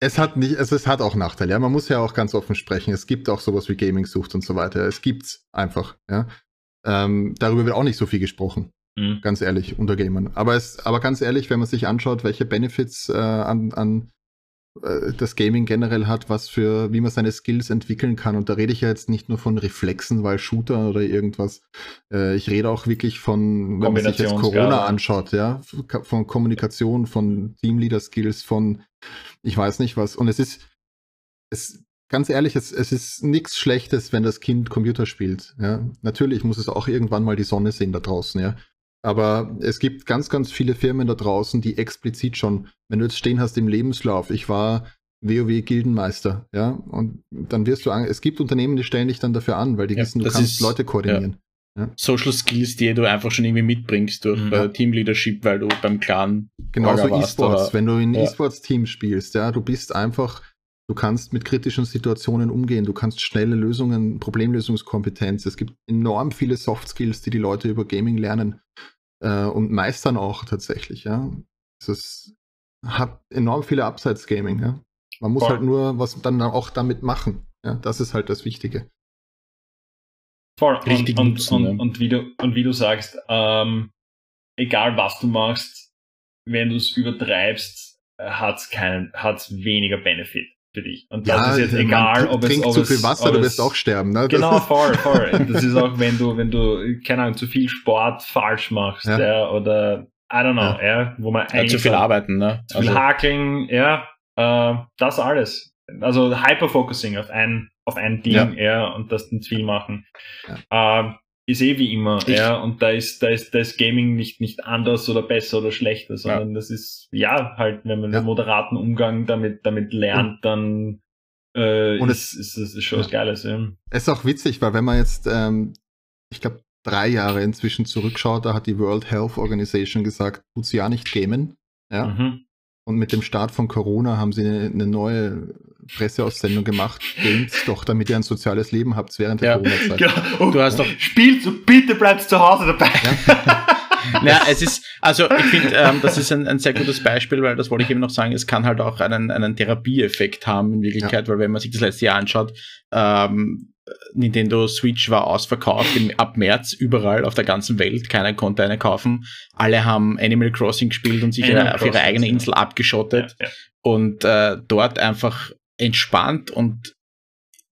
es hat nicht, also es hat auch Nachteile. Ja, man muss ja auch ganz offen sprechen. Es gibt auch sowas wie Gaming-Sucht und so weiter. Es gibt's einfach. Ja, ähm, darüber wird auch nicht so viel gesprochen. Mhm. Ganz ehrlich unter Gamern. Aber es, aber ganz ehrlich, wenn man sich anschaut, welche Benefits äh, an, an äh, das Gaming generell hat, was für, wie man seine Skills entwickeln kann. Und da rede ich ja jetzt nicht nur von Reflexen, weil Shooter oder irgendwas. Äh, ich rede auch wirklich von, wenn man sich jetzt Corona anschaut, ja, von Kommunikation, von Teamleader-Skills, von ich weiß nicht was. Und es ist, es, ganz ehrlich, es, es ist nichts Schlechtes, wenn das Kind Computer spielt. Ja, natürlich muss es auch irgendwann mal die Sonne sehen da draußen, ja. Aber es gibt ganz, ganz viele Firmen da draußen, die explizit schon, wenn du jetzt stehen hast im Lebenslauf, ich war WoW-Gildenmeister, ja, und dann wirst du, es gibt Unternehmen, die stellen dich dann dafür an, weil die ja, wissen, du kannst ist, Leute koordinieren. ja. Social Skills, die du einfach schon irgendwie mitbringst durch mhm. äh, Teamleadership, weil du beim Clan. Genauso E-Sports, wenn du in ja. E-Sports-Team spielst, ja, du bist einfach, du kannst mit kritischen Situationen umgehen, du kannst schnelle Lösungen, Problemlösungskompetenz. Es gibt enorm viele Soft Skills, die die Leute über Gaming lernen äh, und meistern auch tatsächlich, ja. Es hat enorm viele Upsides Gaming, ja. Man muss Voll. halt nur was dann auch damit machen. Ja, das ist halt das Wichtige. Voll. Richtig und, nutzen, und, ja. und, wie du, und wie du sagst, ähm, egal was du machst, wenn du es übertreibst, hat es keinen, hat's weniger Benefit für dich. Und das ja, ist jetzt egal, ob es, ob zu viel Wasser, du wirst auch sterben, ne? genau, voll, voll. das ist auch, wenn du, wenn du, keine Ahnung, zu viel Sport falsch machst, ja. ja oder I don't know, ja, ja wo man eigentlich. zu viel arbeiten, ne? Zu viel also. hakeln, ja, äh, das alles. Also Hyperfocusing auf ein, auf ein Ding, ja, ja und das dann viel machen. Ja. Äh, ist eh wie immer, ich, ja, und da ist, da ist, da ist Gaming nicht, nicht anders oder besser oder schlechter, sondern ja. das ist, ja, halt, wenn man ja. einen moderaten Umgang damit, damit lernt, dann, äh, und ist, es, ist, ist, ist schon was Geiles, ja. Es ist auch witzig, weil wenn man jetzt, ähm, ich glaube, drei Jahre inzwischen zurückschaut, da hat die World Health Organization gesagt, tut sie ja nicht gamen, ja. Mhm. Und mit dem Start von Corona haben sie eine, neue Presseaussendung gemacht. Games doch, damit ihr ein soziales Leben habt während der ja. Corona-Zeit. Ja. Oh, du hast doch spielt und bitte bleibst zu Hause dabei. Ja. naja, es ist, also ich finde, ähm, das ist ein, ein, sehr gutes Beispiel, weil das wollte ich eben noch sagen, es kann halt auch einen, einen Therapieeffekt haben in Wirklichkeit, ja. weil wenn man sich das letzte Jahr anschaut, ähm, Nintendo Switch war ausverkauft im, ab März überall auf der ganzen Welt. Keiner konnte eine kaufen. Alle haben Animal Crossing gespielt und sich Animal auf ihre eigene Insel ja. abgeschottet ja, ja. und äh, dort einfach entspannt und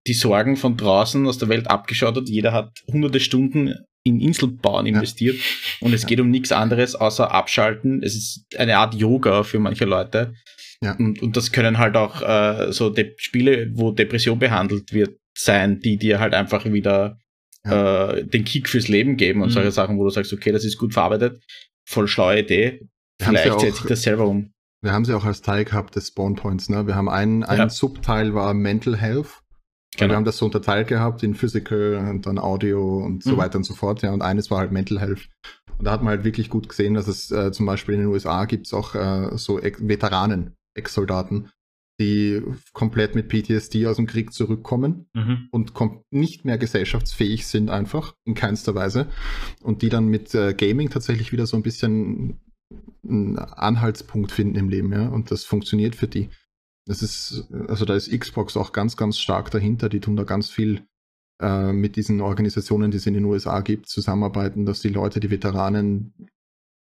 die Sorgen von draußen aus der Welt abgeschottet. Jeder hat hunderte Stunden in Inselbauen investiert und es geht um nichts anderes außer abschalten. Es ist eine Art Yoga für manche Leute. Ja. Und, und das können halt auch äh, so De Spiele, wo Depression behandelt wird, sein, die dir halt einfach wieder ja. äh, den Kick fürs Leben geben und mhm. solche Sachen, wo du sagst, okay, das ist gut verarbeitet, voll schlaue Idee. Wir Vielleicht setze ich das selber um. Wir haben sie auch als Teil gehabt des Spawn Points. Ne? Wir haben einen, ja. ein Subteil war Mental Health. Genau. Wir haben das so unterteilt gehabt in Physical und dann Audio und so mhm. weiter und so fort. Ja, und eines war halt Mental Health. Und da hat man halt wirklich gut gesehen, dass es äh, zum Beispiel in den USA gibt es auch äh, so Veteranen, Ex-Soldaten, die komplett mit PTSD aus dem Krieg zurückkommen mhm. und nicht mehr gesellschaftsfähig sind einfach, in keinster Weise. Und die dann mit äh, Gaming tatsächlich wieder so ein bisschen einen Anhaltspunkt finden im Leben, ja. Und das funktioniert für die. Das ist, also da ist Xbox auch ganz, ganz stark dahinter. Die tun da ganz viel äh, mit diesen Organisationen, die es in den USA gibt, zusammenarbeiten, dass die Leute, die Veteranen,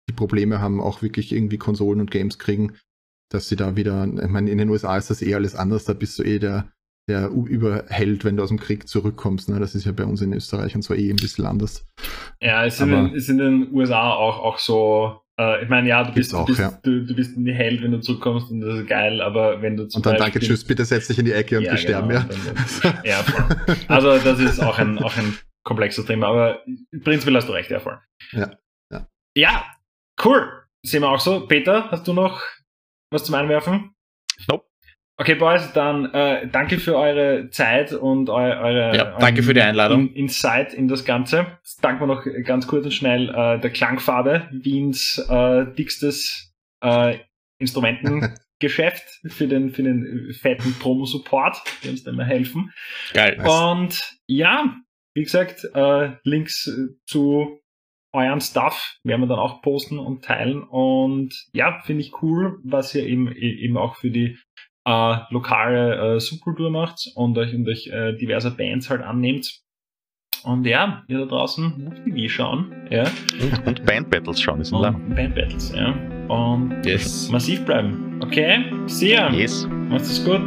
die Probleme haben, auch wirklich irgendwie Konsolen und Games kriegen dass sie da wieder, ich meine, in den USA ist das eh alles anders, da bist du eh der, der Überheld, wenn du aus dem Krieg zurückkommst. Ne? Das ist ja bei uns in Österreich und so eh ein bisschen anders. Ja, es ist, in, den, ist in den USA auch, auch so, äh, ich meine, ja, du bist, auch, bist ja. du, du, bist ein Held, wenn du zurückkommst und das ist geil, aber wenn du zum Und dann Beispiel, danke, tschüss, bitte setz dich in die Ecke und ja, sterben, genau, ja. Dann, ja, Also das ist auch ein, auch ein komplexes Thema, aber prinzipiell hast du recht, ja, voll. Ja, ja. Ja, cool. Sehen wir auch so. Peter, hast du noch was zum Einwerfen? Nope. Okay, Boys, dann äh, danke für eure Zeit und eu eure ja, danke für die Einladung. In Insight in das Ganze. Jetzt danken wir noch ganz kurz und schnell äh, der Klangfarbe, Wiens äh, dickstes äh, Instrumentengeschäft für den, für den fetten Promo-Support, die uns dann mal helfen. Geil. Und ja, wie gesagt, äh, Links zu euren Stuff werden wir dann auch posten und teilen. Und ja, finde ich cool, was ihr eben, eben auch für die äh, lokale äh, Subkultur macht und euch, und euch äh, diverse Bands halt annehmt. Und ja, ihr da draußen TV schauen. Ja. Und, und Band-Battles schauen ist ein Band-Battles, ja. Und yes. massiv bleiben. Okay, see ya. Yes. Macht's es gut.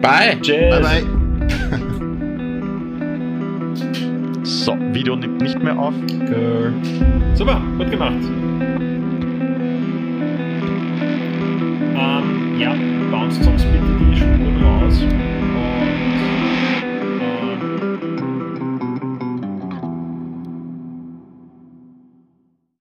Bye. Cheers. Bye, bye. So, Video nimmt nicht mehr auf. Cool. Super, gut gemacht. Ja, bounce sonst bitte die Spuren raus.